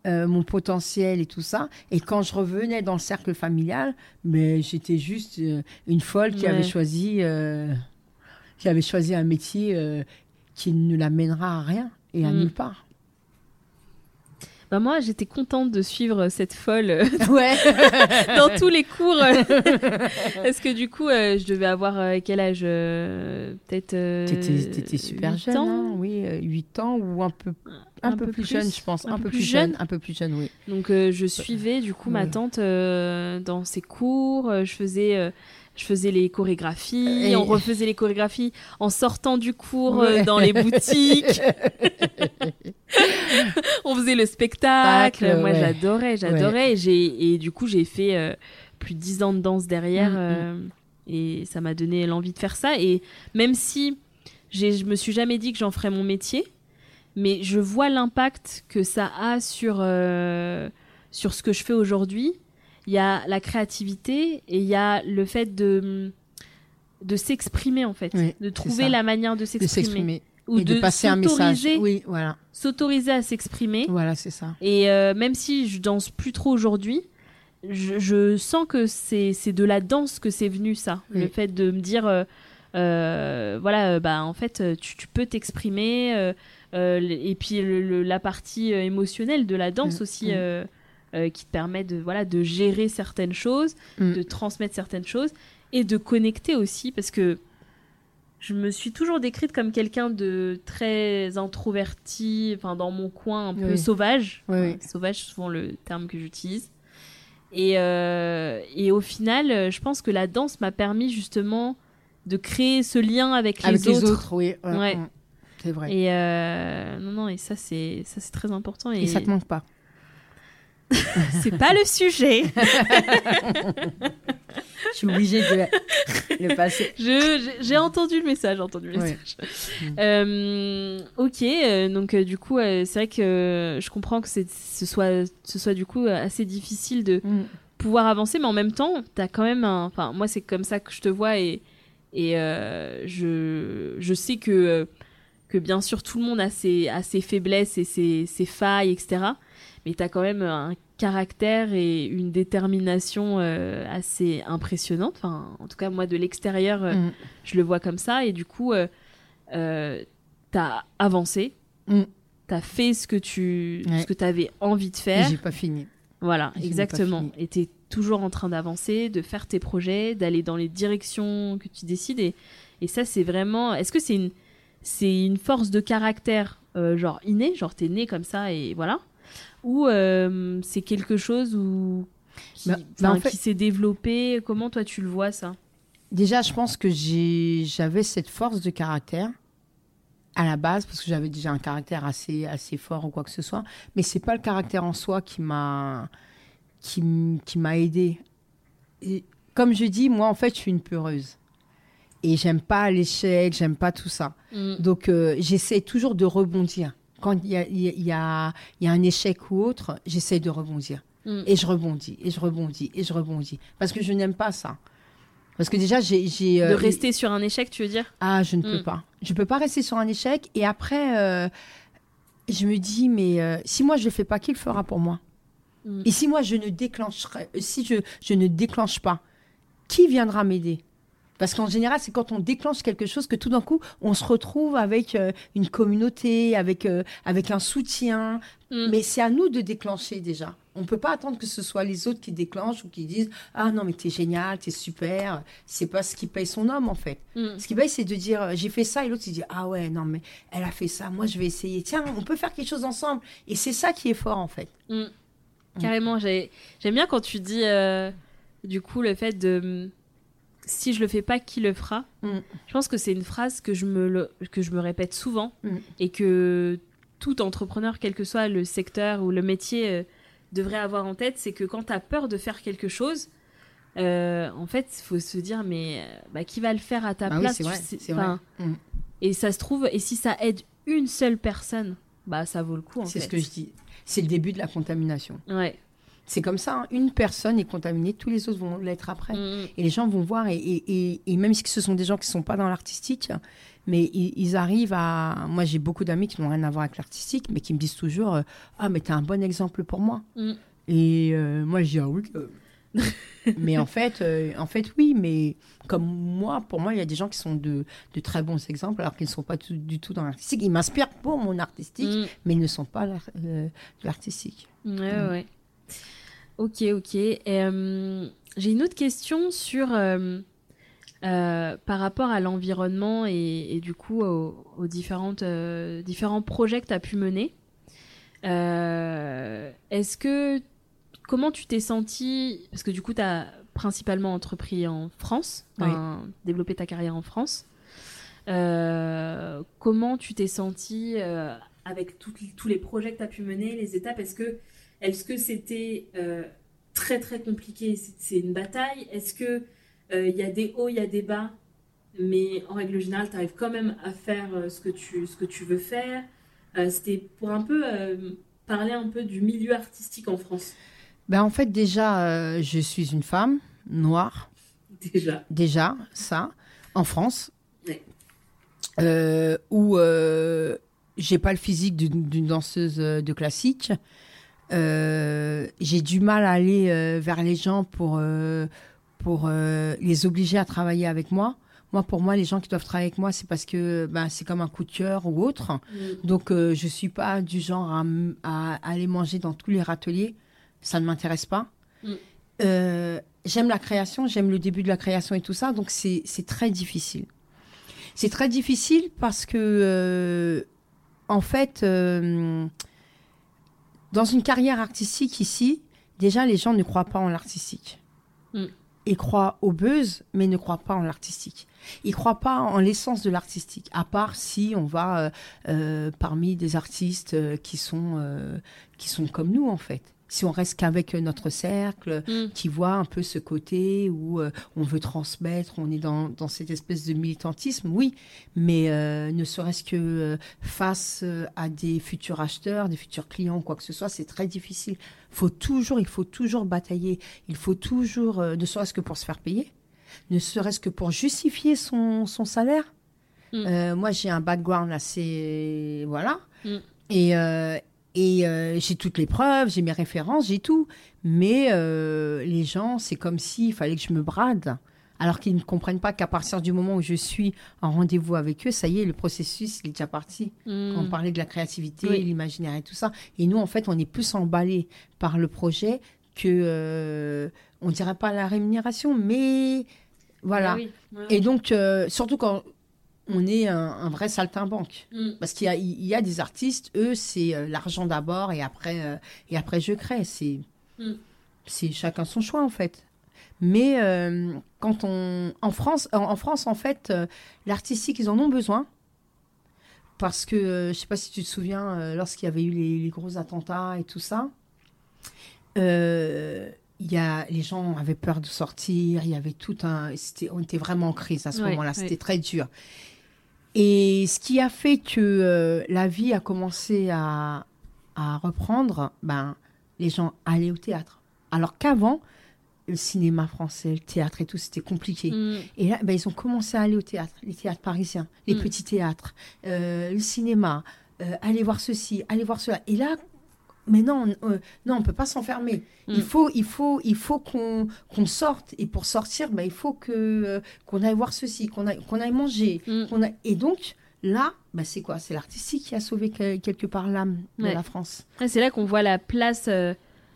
euh, mon potentiel et tout ça. Et quand je revenais dans le cercle familial, mais j'étais juste euh, une folle qui Ouais. avait choisi, euh, qui avait choisi un métier qui ne l'amènera à rien et à Mm. nulle part. Bah moi, j'étais contente de suivre cette folle euh, Ouais. dans tous les cours. Parce que du coup, euh, je devais avoir euh, quel âge euh, Peut-être. euh, T'étais, t'étais super huit jeune, ans hein, oui, euh, 8 ans ou un peu, un, peu, plus, jeune, je pense, un, peu, plus jeune, un peu plus jeune, oui. Donc euh, je suivais du coup ma tante euh, dans ses cours. euh, je faisais. euh, je faisais les chorégraphies, Et- on refaisait les chorégraphies en sortant du cours euh, dans les boutiques. on faisait le spectacle. Moi, ouais. j'adorais, j'adorais. Et, du coup, j'ai fait euh, plus de 10 ans de danse derrière. Mm, mm. euh, et ça m'a donné l'envie de faire ça. Et même si je me suis jamais dit que j'en ferais mon métier, mais je vois l'impact que ça a sur, euh, sur ce que je fais aujourd'hui. Il y a la créativité et il y a le fait de de s'exprimer en fait, Oui, de trouver la manière de De s'exprimer ou et de, passer un message. s'autoriser- Oui, voilà, s'autoriser à s'exprimer. voilà, c'est ça. Et euh, même si je danse plus trop aujourd'hui, je, je sens que c'est de la danse que c'est venu ça. Oui. Le fait de me dire, euh, euh, voilà, bah en fait, tu, tu peux t'exprimer. euh, et puis le- le- la partie émotionnelle de la danse aussi. Euh, qui te permet de voilà de gérer certaines choses, Mm. de transmettre certaines choses et de connecter aussi parce que je me suis toujours décrite comme quelqu'un de très introverti, enfin dans mon coin un peu Oui. sauvage. Oui, oui. Enfin, Sauvage, c'est souvent le terme que j'utilise. Et, euh, et au final, euh, je pense que la danse m'a permis justement de créer ce lien avec les, Avec autres. les autres, oui. ouais, Ouais. ouais. C'est vrai. Et euh, non, non, et ça c'est ça c'est très important. Et, Et ça te manque pas. c'est pas le sujet. Je suis obligée de le passer. J'ai entendu le message, j'ai entendu le message. Euh, ok, euh, donc euh, du coup, c'est vrai que je comprends que ce soit, ce soit du coup assez difficile de Mm. pouvoir avancer, mais en même temps, t'as quand même un. Enfin, moi, c'est comme ça que je te vois et, et je, je sais que, que bien sûr, tout le monde a ses, a ses faiblesses et ses, ses failles, etc. Mais t'as quand même un caractère et une détermination euh, assez impressionnante. Enfin, en tout cas, moi, de l'extérieur, euh, Mm. je le vois comme ça. Et du coup, euh, euh, t'as avancé. Mm. T'as fait ce que tu Ouais. ce que avais envie de faire. J'ai pas fini. Voilà, exactement. Et tu es toujours en train d'avancer, de faire tes projets, d'aller dans les directions que tu décides. Et, et ça, c'est vraiment. Est-ce que c'est une, c'est une force de caractère, genre innée, genre t'es né comme ça et voilà? Ou euh, c'est quelque chose où, qui, Bah, bah, en enfin, fait- qui s'est développé? Comment toi tu le vois ça? Déjà, je pense que j'ai- j'avais cette force de caractère à la base parce que j'avais déjà un caractère assez assez fort ou quoi que ce soit. Mais c'est pas le caractère en soi qui m'a qui, qui m'a aidé. Comme je dis, moi en fait, je suis une peureuse et j'aime pas l'échec, j'aime pas tout ça. Donc, euh, j'essaie toujours de rebondir. Quand il y a, il y, a, il y a- il y a un échec ou autre, j'essaie de rebondir. Mm. Et je rebondis, et je rebondis, et je rebondis. Parce que je n'aime pas ça. Parce que déjà, j'ai... j'ai, De euh, rester sur un échec, tu veux dire? Ah, je ne peux Mm. pas. Je ne peux pas rester sur un échec. Et après, euh, je me dis, mais euh, si moi, je ne le fais pas, qui le fera pour moi? Mm. Et si moi, je ne déclencherai... euh, Si je, je ne déclenche pas, qui viendra m'aider? Parce qu'en général, c'est quand on déclenche quelque chose que tout d'un coup, on se retrouve avec euh, une communauté, avec, euh, avec un soutien. Mm. Mais c'est à nous de déclencher déjà. On ne peut pas attendre que ce soit les autres qui déclenchent ou qui disent Ah non, mais t'es génial, t'es super. C'est pas ce qui paye son homme, en fait. Mm. Ce qui paye, c'est de dire euh, J'ai fait ça, et l'autre, il dit Ah ouais, non, mais elle a fait ça, moi, je vais essayer. Tiens, on peut faire quelque chose ensemble. Et c'est ça qui est fort, en fait. Mm. Carrément, j'ai- j'aime bien quand tu dis euh, du coup le fait de si je le fais pas, qui le fera? Mm. Je pense que c'est une phrase que je me, le- que je me répète souvent Mm. et que tout entrepreneur, quel que soit le secteur ou le métier, euh, devrait avoir en tête, c'est que quand tu as peur de faire quelque chose, euh, en fait, il faut se dire, mais euh, bah, qui va le faire à ta Ah oui, place vrai, sais- vrai. Mm. Et ça se trouve, et si ça aide une seule personne, bah ça vaut le coup C'est ce que je dis. C'est le début de la contamination. Ouais. C'est comme ça, hein. une personne est contaminée, tous les autres vont l'être après. Mm, Et les gens vont voir, et, et, et- et même si ce sont des gens qui ne sont pas dans l'artistique, mais ils, ils arrivent à... Moi, j'ai beaucoup d'amis qui n'ont rien à voir avec l'artistique, mais qui me disent toujours euh, Ah, mais tu es un bon exemple pour moi. Mm. Et euh, moi, je dis Ah oui. euh. mais en fait, euh, en fait, oui, mais comme moi, pour moi, il y a des gens qui sont de, de très bons exemples, alors qu'ils ne sont pas tout- du tout dans l'artistique. Ils m'inspirent pour mon artistique, mm. mais ils ne sont pas de l'artistique. Ouais, ouais. Ok, ok. Euh, J'ai une autre question sur euh, euh, par rapport à l'environnement et, et du coup aux, aux différentes, euh, différents projets que tu as pu mener. Est-ce que comment tu t'es senti Parce que du coup, tu as principalement entrepris en France, développé ta carrière en France. Comment tu t'es senti avec tous les projets que tu as pu mener, les étapes? Est-ce que est-ce que c'était euh, très très compliqué? C'est une bataille? Est-ce que euh, y a des hauts, il y a des bas? Mais en règle générale, tu arrives quand même à faire euh, ce que tu ce que tu veux faire. C'était pour un peu parler un peu du milieu artistique en France Ben, en fait, déjà, je suis une femme noire. déjà. déjà ça en France Ouais. euh, où euh, j'ai pas le physique d'une danseuse de classique j'ai du mal à aller euh, vers les gens pour euh, pour euh, les obliger à travailler avec moi. Moi pour moi les gens qui doivent travailler avec moi c'est parce que ben, c'est comme un coup de cœur ou autre. Donc euh, je suis pas du genre à, aller manger dans tous les râteliers. Ça ne m'intéresse pas. Mm. Euh, j'aime la création, j'aime le début de la création et tout ça, donc c'est c'est très difficile. C'est très difficile parce que, euh, en fait, euh, dans une carrière artistique ici, déjà les gens ne croient pas en l'artistique. Mm. Ils croient au buzz, mais ne croient pas en l'artistique. Ils croient pas en l'essence de l'artistique, à part si on va euh, euh, parmi des artistes euh, qui sont qui sont comme nous en fait. Si on reste qu'avec notre cercle, Mm. qui voit un peu ce côté où euh, on veut transmettre, on est dans, dans cette espèce de militantisme, oui, mais euh, ne serait-ce que euh, face euh, à des futurs acheteurs, des futurs clients, quoi que ce soit, c'est très difficile. Faut toujours, il faut toujours batailler, il faut toujours, euh, ne serait-ce que pour se faire payer, ne serait-ce que pour justifier son, son salaire. Mm. Euh, moi, j'ai un background assez, voilà, Mm. et euh, et euh, j'ai toutes les preuves, j'ai mes références, j'ai tout. Mais euh, les gens, c'est comme s'il fallait que je me brade. Alors qu'ils ne comprennent pas qu'à partir du moment où je suis en rendez-vous avec eux, ça y est, le processus, il est déjà parti. Mm. Quand on parlait de la créativité, Oui. l'imaginaire et tout ça. Et nous, en fait, on est plus emballés par le projet que, euh, on dirait pas la rémunération, mais voilà. Ah oui. Ouais. Et donc, euh, surtout quand on est un, un vrai saltimbanque. Mm. Parce qu'il y a, il y a des artistes, eux, c'est euh, l'argent d'abord et après, euh, et après je crée. C'est, Mm. c'est chacun son choix en fait. Mais euh, quand on, en France, en, en France en fait, l'artistique ils en ont besoin parce que je sais pas si tu te souviens lorsqu'il y avait eu les, les gros attentats et tout ça. il y a, les gens avaient peur de sortir, il y avait tout un. c'était- On était vraiment en crise à ce moment-là, c'était très dur. Et ce qui a fait que euh, la vie a commencé à, à reprendre, ben, les gens allaient au théâtre. Alors qu'avant, le cinéma français, le théâtre et tout, c'était compliqué. Mm. Et là, ben, ils ont commencé à aller au théâtre, les théâtres parisiens, les Mm. petits théâtres, euh, le cinéma, euh, aller voir ceci, aller voir cela. Et là, mais non, on- euh, non, on peut pas s'enfermer. Il Mm. faut, il faut, il faut qu'on qu'on sorte. Et pour sortir, ben, il faut que euh, qu'on aille voir ceci, qu'on aille, qu'on aille manger. Mm. Et donc là, ben, c'est quoi? C'est l'artistique qui a sauvé que- quelque part l'âme de Ouais. la France. Ouais, c'est là qu'on voit la place, euh,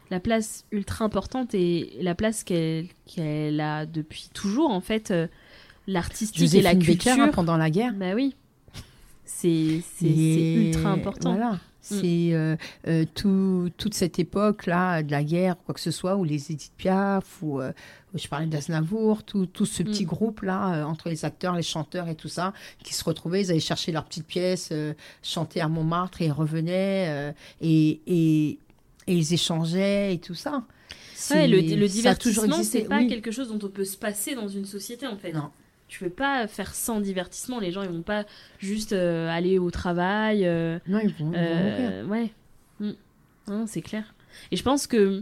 la place ultra importante et la place qu'elle qu'elle a depuis toujours en fait, euh, l'artistique et la Joséphine culture. Hein, pendant la guerre. Bah oui, c'est c'est- c'est Et ultra important. Voilà. C'est euh, euh, tout- toute cette époque-là de la guerre, quoi que ce soit, ou les Edith Piaf, ou euh, je parlais d'Aznavour, tout, tout ce petit Mm. groupe-là, entre les acteurs, les chanteurs et tout ça, qui se retrouvaient, ils allaient chercher leurs petites pièces, chanter à Montmartre et ils revenaient. et, et, et ils échangeaient et tout ça. Ouais, le, le divertissement, c'est pas oui. quelque chose dont on peut se passer dans une société en fait. Non. Tu peux pas faire sans divertissement. Les gens, ils vont pas juste euh, aller au travail. euh, Non, ils vont, ils vont mourir. euh, ouais. Mm. Non, c'est clair. Et je pense que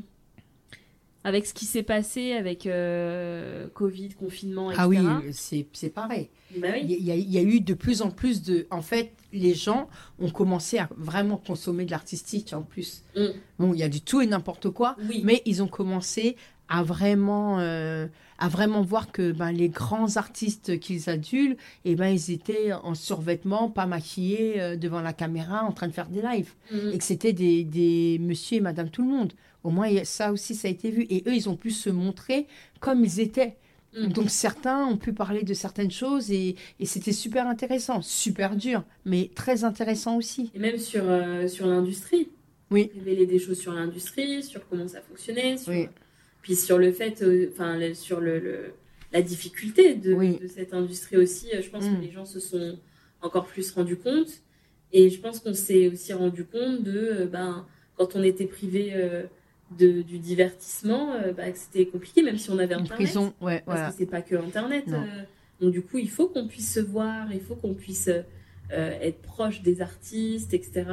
avec ce qui s'est passé avec euh, Covid, confinement, etc. Ah oui, c'est c'est pareil. bah oui. Il y, a- il y a- il y a eu de plus en plus de. En fait, les gens ont commencé à vraiment consommer de l'artistique en plus. Mm. Bon, il y a du tout et n'importe quoi, Oui. mais ils ont commencé à vraiment, euh, à vraiment voir que ben, les grands artistes qu'ils adulent, eh ben, ils étaient en survêtement, pas maquillés euh, devant la caméra, en train de faire des lives. Mm. Et que c'était des, des monsieur et madame tout le monde. Au moins, ça aussi, ça a été vu. Et eux, ils ont pu se montrer comme ils étaient. Mm. Donc certains ont pu parler de certaines choses et, et c'était super intéressant, super dur, mais très intéressant aussi. Et même sur, euh, sur l'industrie. Oui. Révéler des choses sur l'industrie, sur comment ça fonctionnait, sur- Oui. Puis sur le fait, euh, enfin, sur le, le- la difficulté de, Oui. de cette industrie aussi. euh, Je pense Mm. que les gens se sont encore plus rendus compte. Et je pense qu'on s'est aussi rendu compte de, euh, ben, quand on était privé euh, de, du divertissement, euh, bah, que c'était compliqué, même si on avait Internet. prison, ouais, Parce voilà. que c'est pas que Internet. Euh, donc du coup, il faut qu'on puisse se voir, il faut qu'on puisse être proche des artistes, etc.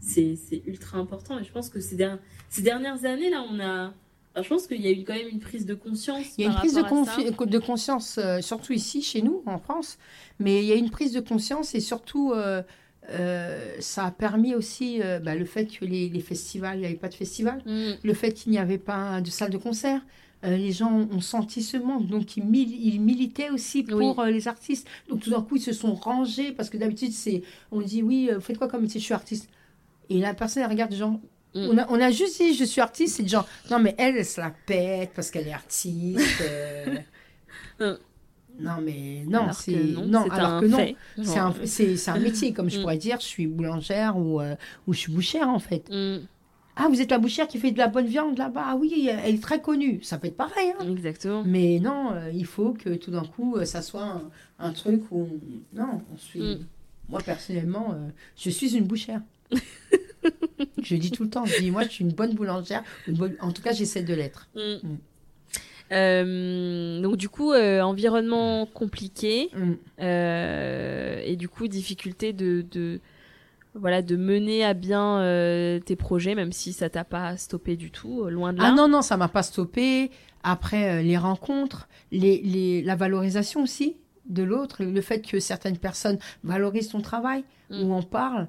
c'est c'est ultra important. Et je pense que ces, der- ces dernières années, là, on a... enfin, je pense qu'il y a eu quand même une prise de conscience. Il y a une prise de, confi- conscience, euh, surtout ici, chez nous, en France, mais il y a une prise de conscience et surtout, euh, euh, ça a permis aussi bah, le fait que les, les festivals, il n'y avait pas de festival, Mm. le fait qu'il n'y avait pas de salle de concert. les gens ont senti ce manque, donc ils, mil- ils militaient aussi pour Oui. les artistes. Donc tout d'un coup, ils se sont rangés parce que d'habitude, c'est on dit oui, vous faites quoi comme métier Je suis artiste? Et la personne elle regarde genre, Mm. on, a, on a juste dit je suis artiste, c'est genre non mais elle, elle se la pète parce qu'elle est artiste. euh. Mm. non mais non, c'est non, alors un que non. C'est un, c'est, c'est un métier, comme je Mm. pourrais dire, je suis boulangère ou, euh, ou je suis bouchère en fait. Ah, vous êtes la bouchère qui fait de la bonne viande là-bas Ah oui, elle est très connue. Ça peut être pareil. hein. Exactement. Mais non, euh, il faut que tout d'un coup, ça soit un, un truc où. Non, on suit. Mm. Moi, personnellement, euh, je suis une bouchère. je dis tout le temps, je dis, moi, je suis une bonne boulangère. une bonne- En tout cas, j'essaie de l'être. Mm. Mm. Euh, donc du coup, euh, environnement compliqué Mm. euh, et du coup difficulté de, de voilà de mener à bien tes projets, même si ça t'a pas stoppé du tout, loin de là. Ah non, non, ça m'a pas stoppé. Après, les rencontres, les, les, la valorisation aussi de l'autre, le fait que certaines personnes valorisent ton travail, Mm. où on parle.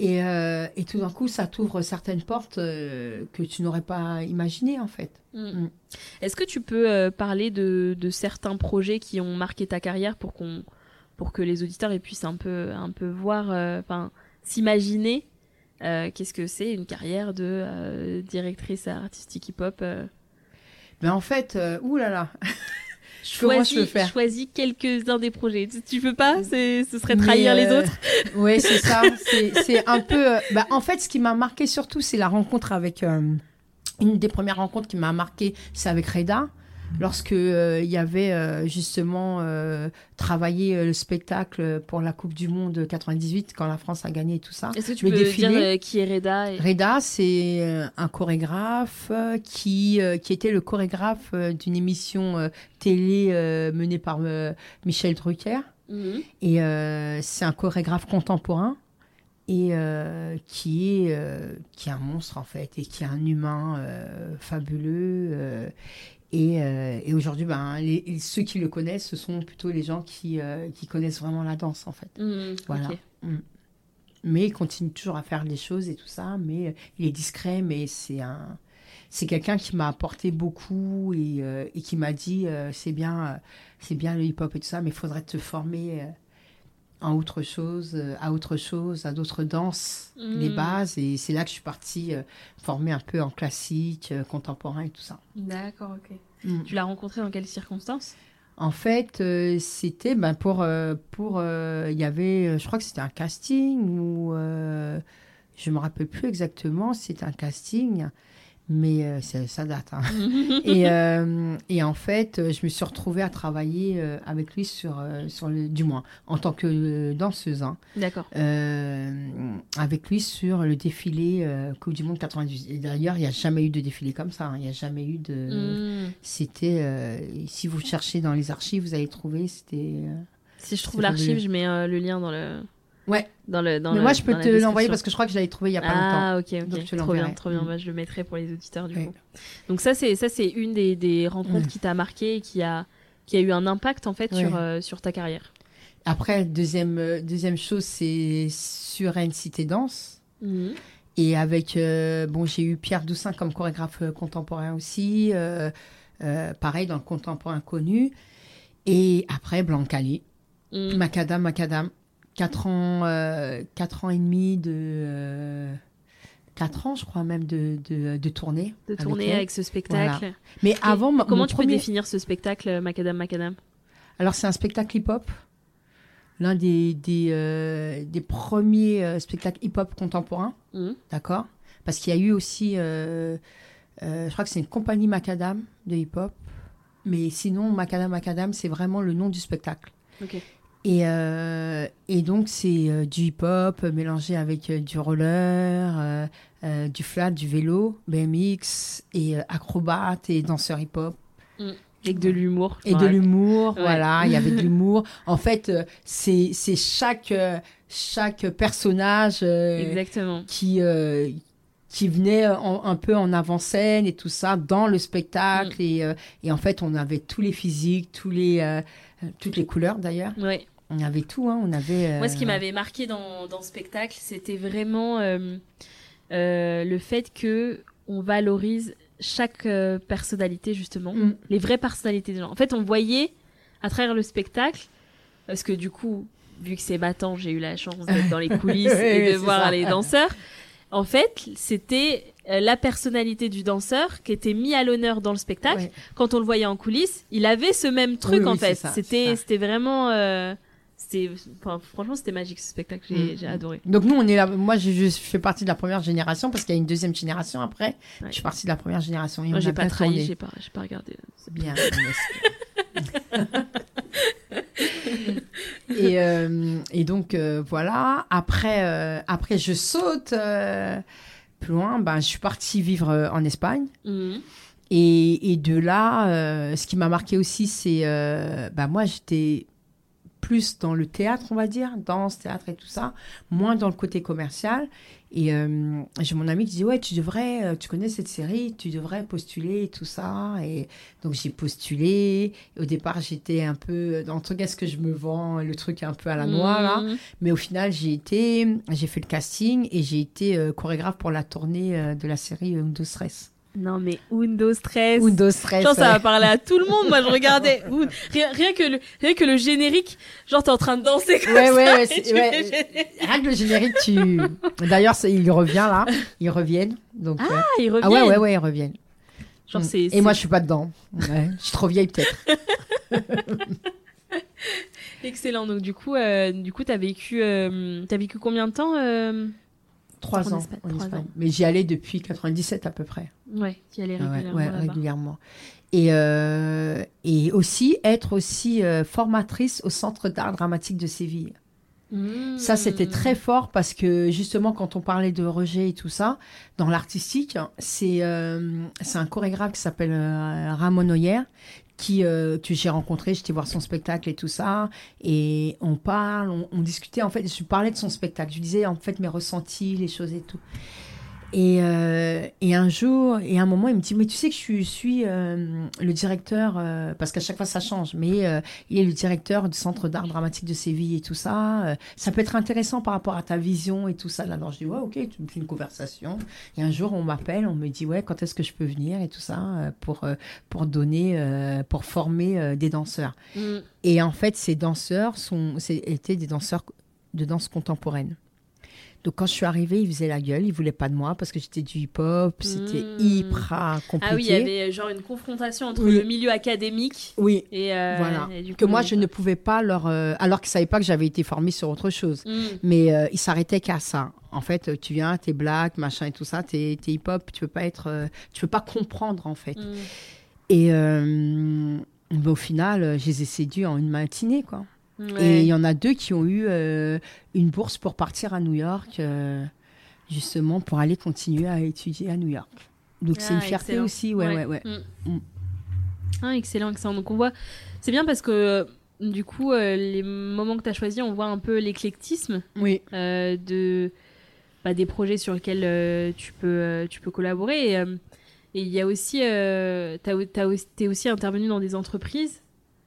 Et, euh, et tout d'un coup, ça t'ouvre certaines portes euh, que tu n'aurais pas imaginées, en fait. Mm. Mm. Est-ce que tu peux euh, parler de, de certains projets qui ont marqué ta carrière pour qu'on pour que les auditeurs ils puissent un peu un peu voir, enfin s'imaginer qu'est-ce que c'est une carrière de directrice artistique hip-hop. Mais en fait, euh, oulala, Choisis, je peux faire choisis quelques-uns des projets. Tu, tu peux pas? Ce serait trahir les euh, autres? Oui, c'est ça. C'est c'est un peu. euh, bah, en fait, ce qui m'a marqué surtout, c'est la rencontre avec. euh, une des premières rencontres qui m'a marqué, c'est avec Reda. Lorsque euh, il y avait euh, justement euh, travaillé le spectacle pour la Coupe du Monde 98 quand la France a gagné et tout ça. Est-ce que tu le peux défilé. dire qui est Reda et... Reda, c'est un chorégraphe qui, qui était le chorégraphe d'une émission télé menée par Michel Drucker. Mhm. Et c'est un chorégraphe contemporain et euh, qui, est, euh, qui est un monstre en fait et qui est un humain euh, fabuleux. Euh, et euh, et aujourd'hui, ben, les, ceux qui le connaissent, ce sont plutôt les gens qui, euh, qui connaissent vraiment la danse en fait. Mhm, Voilà. ok. Mais il continue toujours à faire des choses et tout ça. Mais euh, il est discret, mais c'est un. C'est quelqu'un qui m'a apporté beaucoup et, et qui m'a dit c'est bien, c'est bien le hip-hop et tout ça, mais il faudrait te former en autre chose, euh, à autre chose, à d'autres danses, Mm. les bases. Et c'est là que je suis partie euh, former un peu en classique, euh, contemporain et tout ça. D'accord, ok. Mm. Tu l'as rencontré dans quelles circonstances? En fait, euh, c'était ben, pour pour il y avait je crois que c'était un casting ou je me rappelle plus exactement, c'était un casting mais euh, ça, ça date hein. et, euh, et en fait, euh, je me suis retrouvée à travailler avec lui sur sur le du moins en tant que danseuse hein. D'accord. Euh, avec lui sur le défilé Coupe du Monde 98. Et d'ailleurs, il n'y a jamais eu de défilé comme ça. hein. Il n'y a jamais eu de. Mm. C'était. si vous cherchez dans les archives, vous allez trouver. C'était. Si je trouve l'archive, je mets le lien dans le. Ouais. Dans le. Dans Mais le- moi, je peux te l'envoyer parce que je crois que je l'avais trouvé il n'y a pas longtemps. Ah ok ok Donc, je te trop bien trop bien Mm. Bah, je le mettrai pour les auditeurs du coup donc ça c'est ça c'est une des, des rencontres Mm. qui t'a marqué et qui a qui a eu un impact en fait sur euh, sur ta carrière Après, deuxième, euh, deuxième chose, c'est sur NCT Danse. Mhm. Et avec, euh, bon, j'ai eu Pierre Doussin comme chorégraphe contemporain aussi, pareil dans le contemporain connu. Et après, Blancali, Mm. Macadam, Macadam, 4 ans, euh, ans et demi de. euh, 4 ans, je crois même, de, de, de tournée. de avec elle. avec ce spectacle Mais avant, comment tu peux premier- définir ce spectacle euh, Macadam Macadam? Alors, c'est un spectacle hip-hop. L'un des, des, euh, des premiers euh, spectacles hip-hop contemporains. Mhm. D'accord? Parce qu'il y a eu aussi, je crois que c'est une compagnie Macadam de hip-hop. Mais sinon, Macadam Macadam, c'est vraiment le nom du spectacle. ok Et, euh, et donc, c'est euh, du hip-hop mélangé avec euh, du roller, euh, euh, du flat, du vélo, BMX, et euh, acrobate et danseur hip-hop. avec de l'humour Et de l'humour, Ouais. voilà, il y avait de l'humour. En fait, euh, c'est c'est chaque, euh, chaque personnage euh, exactement qui, euh, qui venait en- un peu en avant-scène et tout ça dans le spectacle. Mm. Et, euh, et en fait, on avait tous les physiques, tous les, euh, toutes les couleurs d'ailleurs. ouais On avait tout, hein. on avait... Moi, ce qui euh, m'avait marqué dans, dans ce spectacle, c'était vraiment euh, euh, le fait que on valorise chaque euh, personnalité, justement, Mm. les vraies personnalités des gens. En fait, on voyait à travers le spectacle, parce que du coup, vu que c'est battant, j'ai eu la chance d'être dans les coulisses et de voir ça. les danseurs. En fait, c'était euh, la personnalité du danseur qui était mis à l'honneur dans le spectacle. ouais. Quand on le voyait en coulisses, il avait ce même truc Oui, en oui, fait. C'était c'était vraiment euh, c'était enfin, franchement c'était magique ce spectacle, j'ai Mm. j'ai adoré. Donc nous, on est là. Moi, je, je fais partie de la première génération parce qu'il y a une deuxième génération après. Ouais. Je suis partie de la première génération. Et Moi j'ai pas trahi, j'ai pas j'ai pas regardé. Bien. et, euh, et donc euh, voilà. Après, euh, après je saute plus loin. Ben, je suis partie vivre en Espagne. Mhm. Et, et de là, ce qui m'a marqué aussi, c'est bah moi j'étais plus dans le théâtre, on va dire, danse, théâtre et tout ça, moins dans le côté commercial. Et euh, j'ai mon ami qui dit ouais, tu devrais, euh, tu connais cette série, tu devrais postuler et tout ça. Et donc j'ai postulé. Au départ, j'étais un peu dans le truc est-ce que je me vends le truc un peu à la noix là. Mhm. Mais au final, j'ai été, j'ai fait le casting et j'ai été euh, chorégraphe pour la tournée euh, de la série Undo Stress. Non mais Undo Stress. Undo Stress. Genre ça ouais. va parler à tout le monde. Moi je regardais rien, rien que le rien que le générique, genre t'es en train de danser comme Ouais, ça. ouais, ouais, et ouais. Rien que le générique, tu. D'ailleurs, il revient là. Ils reviennent. Donc, Ah, ils reviennent. ah ouais, ouais, ouais, ils reviennent. Genre c'est Et moi, je suis pas dedans. Ouais. Je suis trop vieille peut-être. excellent. Donc du coup euh, du coup t'as vécu euh, t'as vécu combien de temps euh... Trois En ans Espagne, en trois Espagne. ans. Mais j'y allais depuis 97 à peu près. Ouais, tu y allais ouais, régulièrement ouais, régulièrement. Et, euh, et aussi être aussi euh, formatrice au Centre d'art dramatique de Séville. Mmh. Ça, c'était très fort parce que justement, quand on parlait de rejet et tout ça, dans l'artistique, c'est euh, un chorégraphe qui s'appelle euh, Ramon Oyer, qui, euh, que j'ai rencontré, j'étais voir son spectacle et tout ça, et on parle, on, on discutait, en fait, je parlais de son spectacle, je lui disais en fait mes ressentis, les choses et tout. Et, euh, et un jour, et à un moment, il me dit, mais tu sais que je suis, euh, le directeur, euh, parce qu'à chaque fois ça change, mais il est le directeur du Centre d'art dramatique de Séville et tout ça. ça peut être intéressant par rapport à ta vision et tout ça. Là, alors je dis, ouais, ok, fais une conversation. Et un jour, on m'appelle, on me dit, ouais, quand est-ce que je peux venir et tout ça pour, pour donner, pour former des danseurs. Mmh. Et en fait, ces danseurs sont, c'est- étaient des danseurs de danse contemporaine. Donc quand je suis arrivée, ils faisaient la gueule, ils voulaient pas de moi parce que j'étais du hip-hop, c'était Mm. hyper compliqué. Ah oui, il y avait euh, genre une confrontation entre Oui. le milieu académique Oui, et euh, Voilà. et du que coup, moi je ne pouvais pas leur, euh, alors qu'ils savaient pas que j'avais été formée sur autre chose. Mmh. Mais euh, ils s'arrêtaient qu'à ça. En fait, euh, tu viens, t'es black, machin et tout ça, t'es es hip-hop, tu peux pas être, euh, tu peux pas comprendre en fait. Mmh. Et euh, mais au final, euh, je les ai séduits en une matinée quoi. Et il y en a deux qui ont eu euh, une bourse pour partir à New York, euh, justement pour aller continuer à étudier à New York. Donc c'est Ah, une fierté excellent. aussi, ouais, ouais, ouais. Mm. Mm. Ah, excellent, excellent. Donc on voit, c'est bien parce que du coup, euh, les moments que tu as choisis, on voit un peu l'éclectisme Oui, euh, de bah, des projets sur lesquels euh, tu peux euh, tu peux collaborer. Et euh, il y a aussi, euh, aussi- t'es aussi intervenu dans des entreprises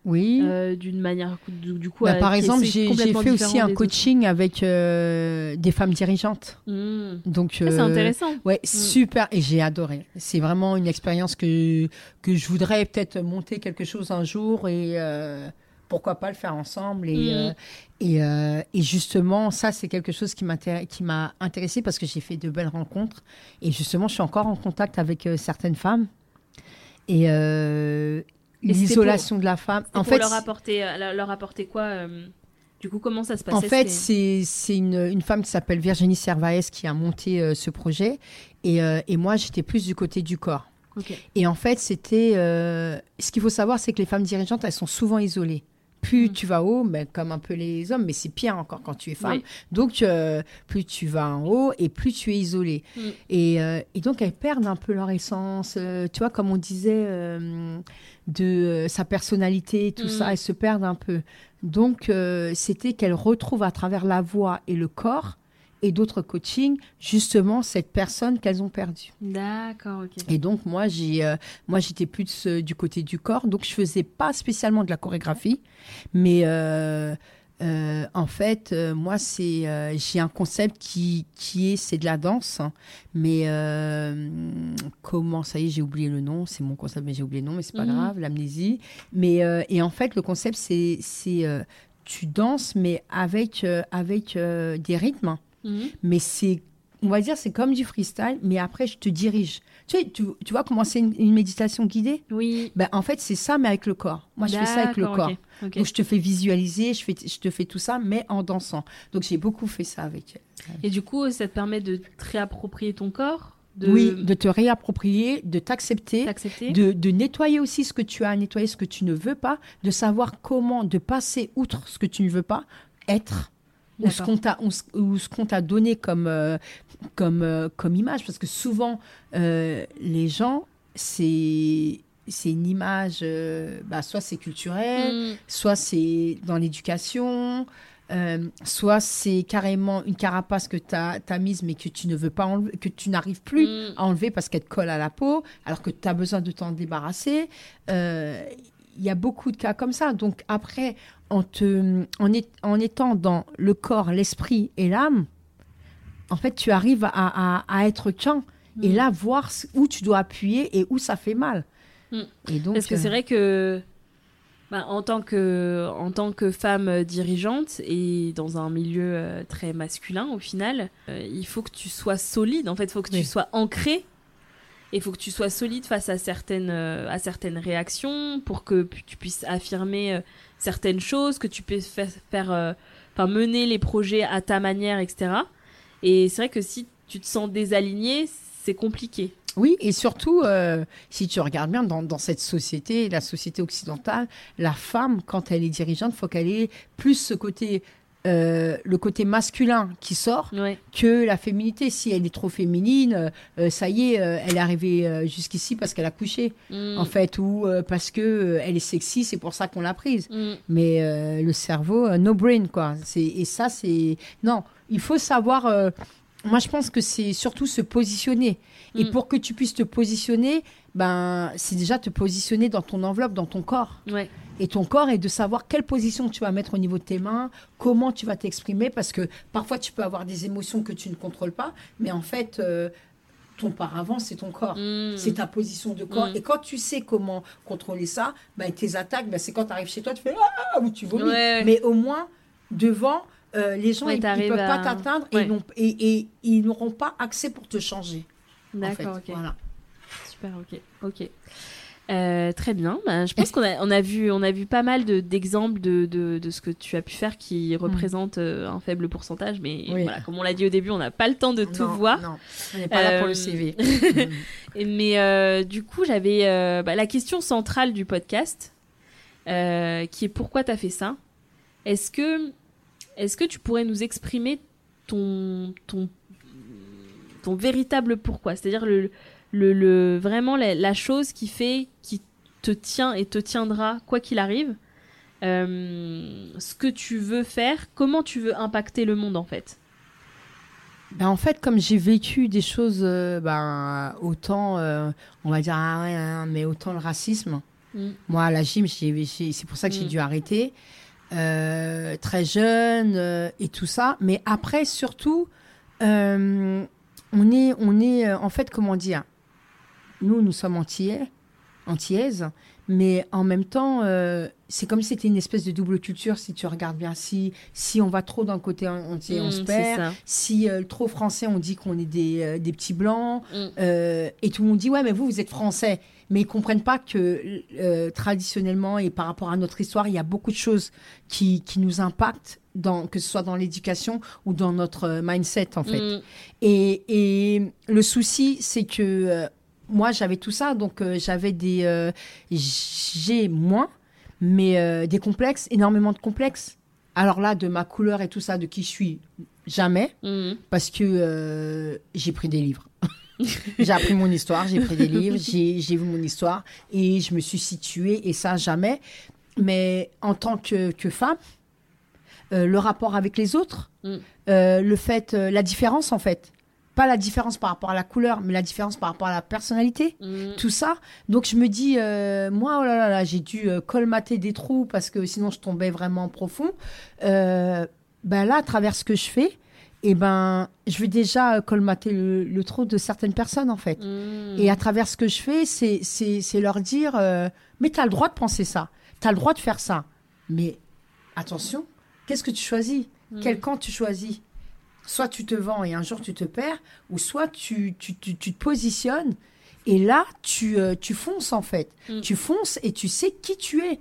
oui. euh, d'une manière du, du coup. Bah, par exemple, j'ai fait aussi un coaching avec euh, des femmes dirigeantes. autres. Mm. Donc, Ah, c'est euh, intéressant. Ouais, super. Et j'ai adoré. C'est vraiment une expérience que, que je voudrais peut-être monter quelque chose un jour et pourquoi pas le faire ensemble. Et, euh, et, euh, et justement, ça, c'est quelque chose qui qui m'a intéressé parce que j'ai fait de belles rencontres. Et justement, je suis encore en contact avec euh, certaines femmes. Et, l'isolation de la femme. En pour fait, leur apporter, euh, leur apporter quoi euh, Du coup, comment ça se passait En fait, c'est une, une femme qui s'appelle Virginie Servaes qui a monté euh, ce projet. Et, euh, et moi, j'étais plus du côté du corps. Et en fait, c'était. ce qu'il faut savoir, c'est que les femmes dirigeantes, elles sont souvent isolées. Plus Mm. tu vas haut, ben, comme un peu les hommes, mais c'est pire encore quand tu es femme. Oui. Donc, euh, plus tu vas en haut et plus tu es isolée. Mm. Et, euh, et donc, elles perdent un peu leur essence. euh, tu vois, comme on disait, de euh, sa personnalité, tout Mm. ça, elles se perdent un peu. Donc, euh, c'était qu'elles retrouvent à travers la voix et le corps et d'autres coachings, justement, cette personne qu'elles ont perdue. D'accord, ok. Et donc moi j'ai euh, moi j'étais plus du côté du corps, donc je faisais pas spécialement de la chorégraphie, mais euh, euh, en fait euh, moi c'est euh, j'ai un concept qui qui est c'est de la danse, hein. mais comment ça y est j'ai oublié le nom, c'est mon concept mais j'ai oublié le nom mais c'est pas Mhm. grave l'amnésie, mais et en fait le concept c'est c'est tu danses mais avec avec des rythmes Mhm. mais c'est, on va dire, c'est comme du freestyle, mais après, je te dirige. Tu sais, tu, tu vois comment c'est une, une méditation guidée? Oui. ben, En fait, c'est ça, mais avec le corps. Moi, je fais ça avec le corps. ok, ok. Donc, je te fais visualiser, je, fais, je te fais tout ça, mais en dansant. Donc, j'ai beaucoup fait ça avec elle. Et du coup, ça te permet de te réapproprier ton corps, de Oui, de te réapproprier, de t'accepter. De, de nettoyer aussi ce que tu as nettoyer, ce que tu ne veux pas, de savoir comment, de passer outre ce que tu ne veux pas, être, ou ce qu'on t'a t'a donné comme euh, comme euh, comme image parce que souvent euh, les gens c'est c'est une image bah, soit c'est culturel Mm. soit c'est dans l'éducation soit c'est carrément une carapace que tu as, mise mais que tu ne veux pas enlever, que tu n'arrives plus Mm. à enlever parce qu'elle te colle à la peau, alors que tu as besoin de t'en débarrasser. Il y a beaucoup de cas comme ça. Donc après, en, te, en, est- en étant dans le corps, l'esprit et l'âme, en fait, tu arrives à, à- à être qu'un. Et Mm. là, voir où tu dois appuyer et où ça fait mal. Mm. Et donc, Parce que euh, c'est vrai que bah, en tant que en tant que femme euh, dirigeante et dans un milieu euh, très masculin au final, euh, il faut que tu sois solide. En fait, il faut que tu sois ancré. Il faut que tu sois solide face à certaines euh, à certaines réactions pour que tu puisses affirmer euh, certaines choses, que tu puisses faire, faire euh, enfin mener les projets à ta manière, etc. Et c'est vrai que si tu te sens désaligné, c'est compliqué. Oui, et surtout, euh, si tu regardes bien dans, dans cette société, la société occidentale, la femme, quand elle est dirigeante, faut qu'elle ait plus ce côté, euh, le côté masculin qui sort Ouais. que la féminité. Si elle est trop féminine, euh, ça y est, euh, elle est arrivée euh, jusqu'ici parce qu'elle a couché, Mm. en fait, ou euh, parce que euh, elle est sexy, c'est pour ça qu'on l'a prise. Mm. Mais euh, le cerveau, euh, no brain, quoi. Et ça, c'est. Non, il faut savoir. Moi, je pense que c'est surtout se positionner. Et Mm. pour que tu puisses te positionner, ben, c'est déjà te positionner dans ton enveloppe, dans ton corps. Ouais. Et ton corps est de savoir quelle position tu vas mettre au niveau de tes mains, comment tu vas t'exprimer, parce que parfois tu peux avoir des émotions que tu ne contrôles pas, mais en fait, euh, ton paravent, c'est ton corps. Mm. C'est ta position de corps. Mm. Et quand tu sais comment contrôler ça, ben, tes attaques, ben, c'est quand tu arrives chez toi, tu fais Ah ou tu vomis. Ouais. Mais au moins, devant, euh, les gens, Ouais, ils ne peuvent à- pas t'atteindre Ouais. et, n'ont- et, et ils n'auront pas accès pour te changer. en fait. D'accord, ok. Voilà. Super, ok, ok. Euh, très bien. Bah, je pense qu'on a, on a vu, on a vu pas mal de- d'exemples de, de, de ce que tu as pu faire qui représentent euh, un faible pourcentage, mais Oui. voilà, comme on l'a dit au début, on n'a pas le temps de tout Non, voir. Non, on n'est pas là pour Euh, le CV. Et- Mais euh, du coup, j'avais euh, bah, la question centrale du podcast, euh, qui est pourquoi t'as fait ça? Est-ce que, est-ce que tu pourrais nous exprimer ton, ton, ton véritable pourquoi? C'est-à-dire le, le, le, vraiment la, chose qui fait, qui te tient et te tiendra quoi qu'il arrive. Euh, ce que tu veux faire, comment tu veux impacter le monde en fait? Ben en fait, comme j'ai vécu des choses, euh, ben, autant, euh, on va dire, ah hein, mais autant le racisme. Mm. Moi, à la gym, c'est pour ça que j'ai mm. dû arrêter. Euh, très jeune et tout ça. Mais après, surtout, on est, on est, en fait, comment dire? Nous, nous sommes antillais, antillaises. Mais en même temps, euh, c'est comme si c'était une espèce de double culture, si tu regardes bien. Si, si on va trop d'un côté, on, on, se mmh, perd. Si euh, trop français, on dit qu'on est des, euh, des, petits blancs. Mmh. et tout le monde dit, ouais, mais vous, vous êtes français. Mais ils comprennent pas que traditionnellement et par rapport à notre histoire, il y a beaucoup de choses qui, qui nous impactent, dans, que ce soit dans l'éducation ou dans notre mindset, en fait. Mmh. Et, et, le souci, c'est que moi, j'avais tout ça, donc euh, j'avais des. Euh, j'ai moins, mais euh, des complexes, énormément de complexes. Alors là, de ma couleur et tout ça, de qui je suis, jamais, mhm. parce que j'ai pris des livres. j'ai appris mon histoire, j'ai pris des livres, j'ai vu mon histoire et je me suis située, et ça, jamais. Mais en tant que, que femme, le rapport avec les autres, mm. le fait, la différence en fait pas la différence par rapport à la couleur, mais la différence par rapport à la personnalité, mm. tout ça. Donc je me dis, euh, moi, oh là là, j'ai dû euh, colmater des trous parce que sinon je tombais vraiment profond. Euh, ben là, à travers ce que je fais, et eh ben, je vais déjà colmater le, trou de certaines personnes en fait. Mm. Et à travers ce que je fais, c'est leur dire, mais tu as le droit de penser ça, tu as le droit de faire ça. Mais attention, qu'est-ce que tu choisis? Mm. Quel camp tu choisis? Soit tu te vends et un jour tu te perds, ou soit tu, tu, tu, te positionnes et là tu, euh, tu fonces en fait. Mm. Tu fonces et tu sais qui tu es.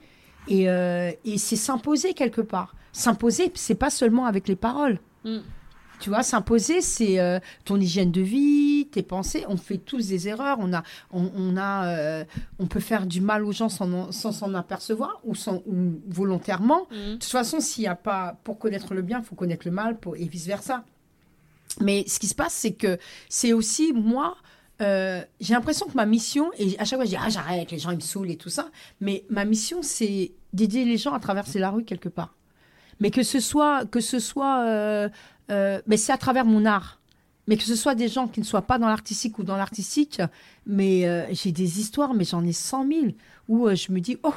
Et, euh, et c'est s'imposer quelque part. S'imposer, c'est pas seulement avec les paroles. Mm. Tu vois, s'imposer, c'est euh, ton hygiène de vie, tes pensées. On fait tous des erreurs. On a, on, on a, on peut faire du mal aux gens sans s'en apercevoir ou, sans, ou volontairement. Mm. De toute façon, s'il a pas, pour connaître le bien, il faut connaître le mal pour, et vice versa. Mais ce qui se passe, c'est que c'est aussi moi. Euh, j'ai l'impression que ma mission, et à chaque fois je dis ah j'arrête, les gens ils me saoulent et tout ça, mais ma mission c'est d'aider les gens à traverser la rue quelque part. Mais que ce soit, que ce soit, euh, euh, mais c'est à travers mon art. Mais que ce soit des gens qui ne soient pas dans l'artistique ou dans l'artistique, mais j'ai des histoires, mais j'en ai cent mille, où je me dis, oh,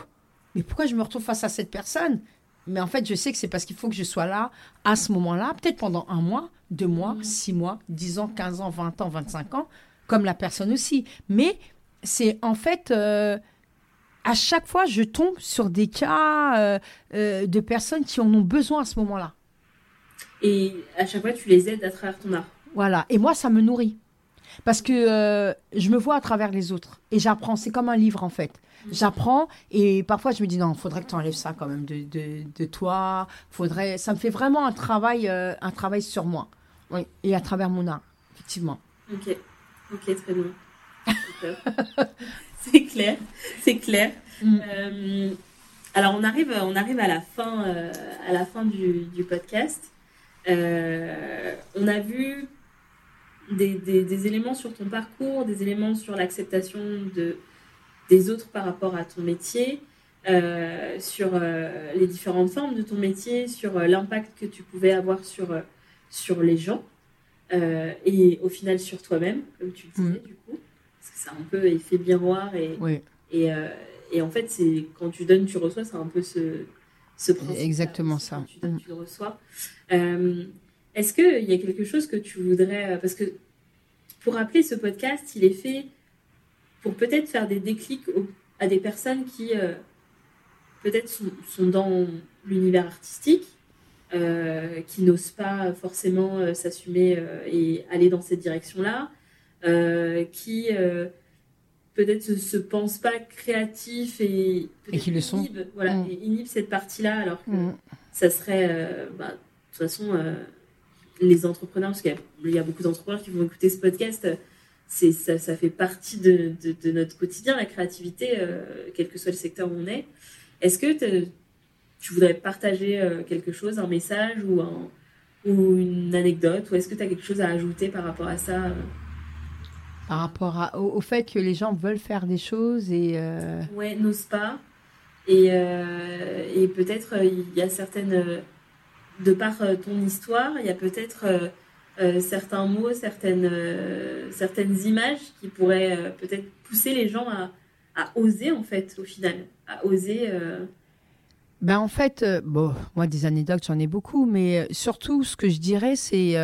mais pourquoi je me retrouve face à cette personne? Mais en fait, je sais que c'est parce qu'il faut que je sois là à ce moment-là, peut-être pendant un mois, deux mois, mm. six mois, dix ans, quinze ans, vingt ans, vingt-cinq ans, comme la personne aussi. Mais c'est en fait, euh, à chaque fois, je tombe sur des cas euh, euh, de personnes qui en ont besoin à ce moment-là. Et à chaque fois, tu les aides à travers ton art. Voilà. Et moi, ça me nourrit. Parce que je me vois à travers les autres. Et j'apprends. C'est comme un livre, en fait. J'apprends et parfois je me dis non, il faudrait que tu enlèves ça quand même de, de, de, toi. Faudrait, ça me fait vraiment un travail, un travail sur moi. Oui, et à travers mon art, effectivement. Ok, ok, très bien. c'est clair, c'est clair. Mm. Euh, alors on arrive, on arrive à la fin, euh, à la fin du, du podcast. Euh, on a vu des, des, des, éléments sur ton parcours, des éléments sur l'acceptation de, des autres par rapport à ton métier, sur les différentes formes de ton métier, sur l'impact que tu pouvais avoir sur sur les gens euh, et au final sur toi-même, comme tu le disais, mm. du coup. Parce que c'est un peu effet miroir et, et, euh, et, en fait, c'est quand tu donnes, tu reçois, c'est un peu ce, ce principe. Exactement ça. Quand tu donnes, mm. tu reçois. Euh, est-ce qu'il y a quelque chose que tu voudrais. Parce que pour rappeler ce podcast, il est fait pour peut-être faire des déclics à des personnes qui peut-être sont, sont dans l'univers artistique euh, qui n'osent pas forcément euh, s'assumer euh, et aller dans cette direction-là, qui peut-être se, se pensent pas créatifs et, et qui le sont. Inhibent, voilà, mm. et inhibent cette partie-là, alors que mm. ça serait, bah, de toute façon, les entrepreneurs, parce qu'il y, a beaucoup d'entrepreneurs qui vont écouter ce podcast, c'est ça, ça, fait partie de, de, de, notre quotidien, la créativité, quel que soit le secteur où on est. Est-ce que tu voudrais partager quelque chose, un message ou, ou une anecdote Ou est-ce que tu as quelque chose à ajouter par rapport à ça Par rapport au, fait que les gens veulent faire des choses et. Ouais, n'osent pas. Et, et peut-être il y a certaines. de par ton histoire, il y a peut-être euh, certains mots, certaines, euh, certaines images qui pourraient euh, peut-être pousser les gens à, à, oser, en fait, au final, à oser. Ben, en fait, bon, moi, des anecdotes, j'en ai beaucoup, mais surtout, ce que je dirais, c'est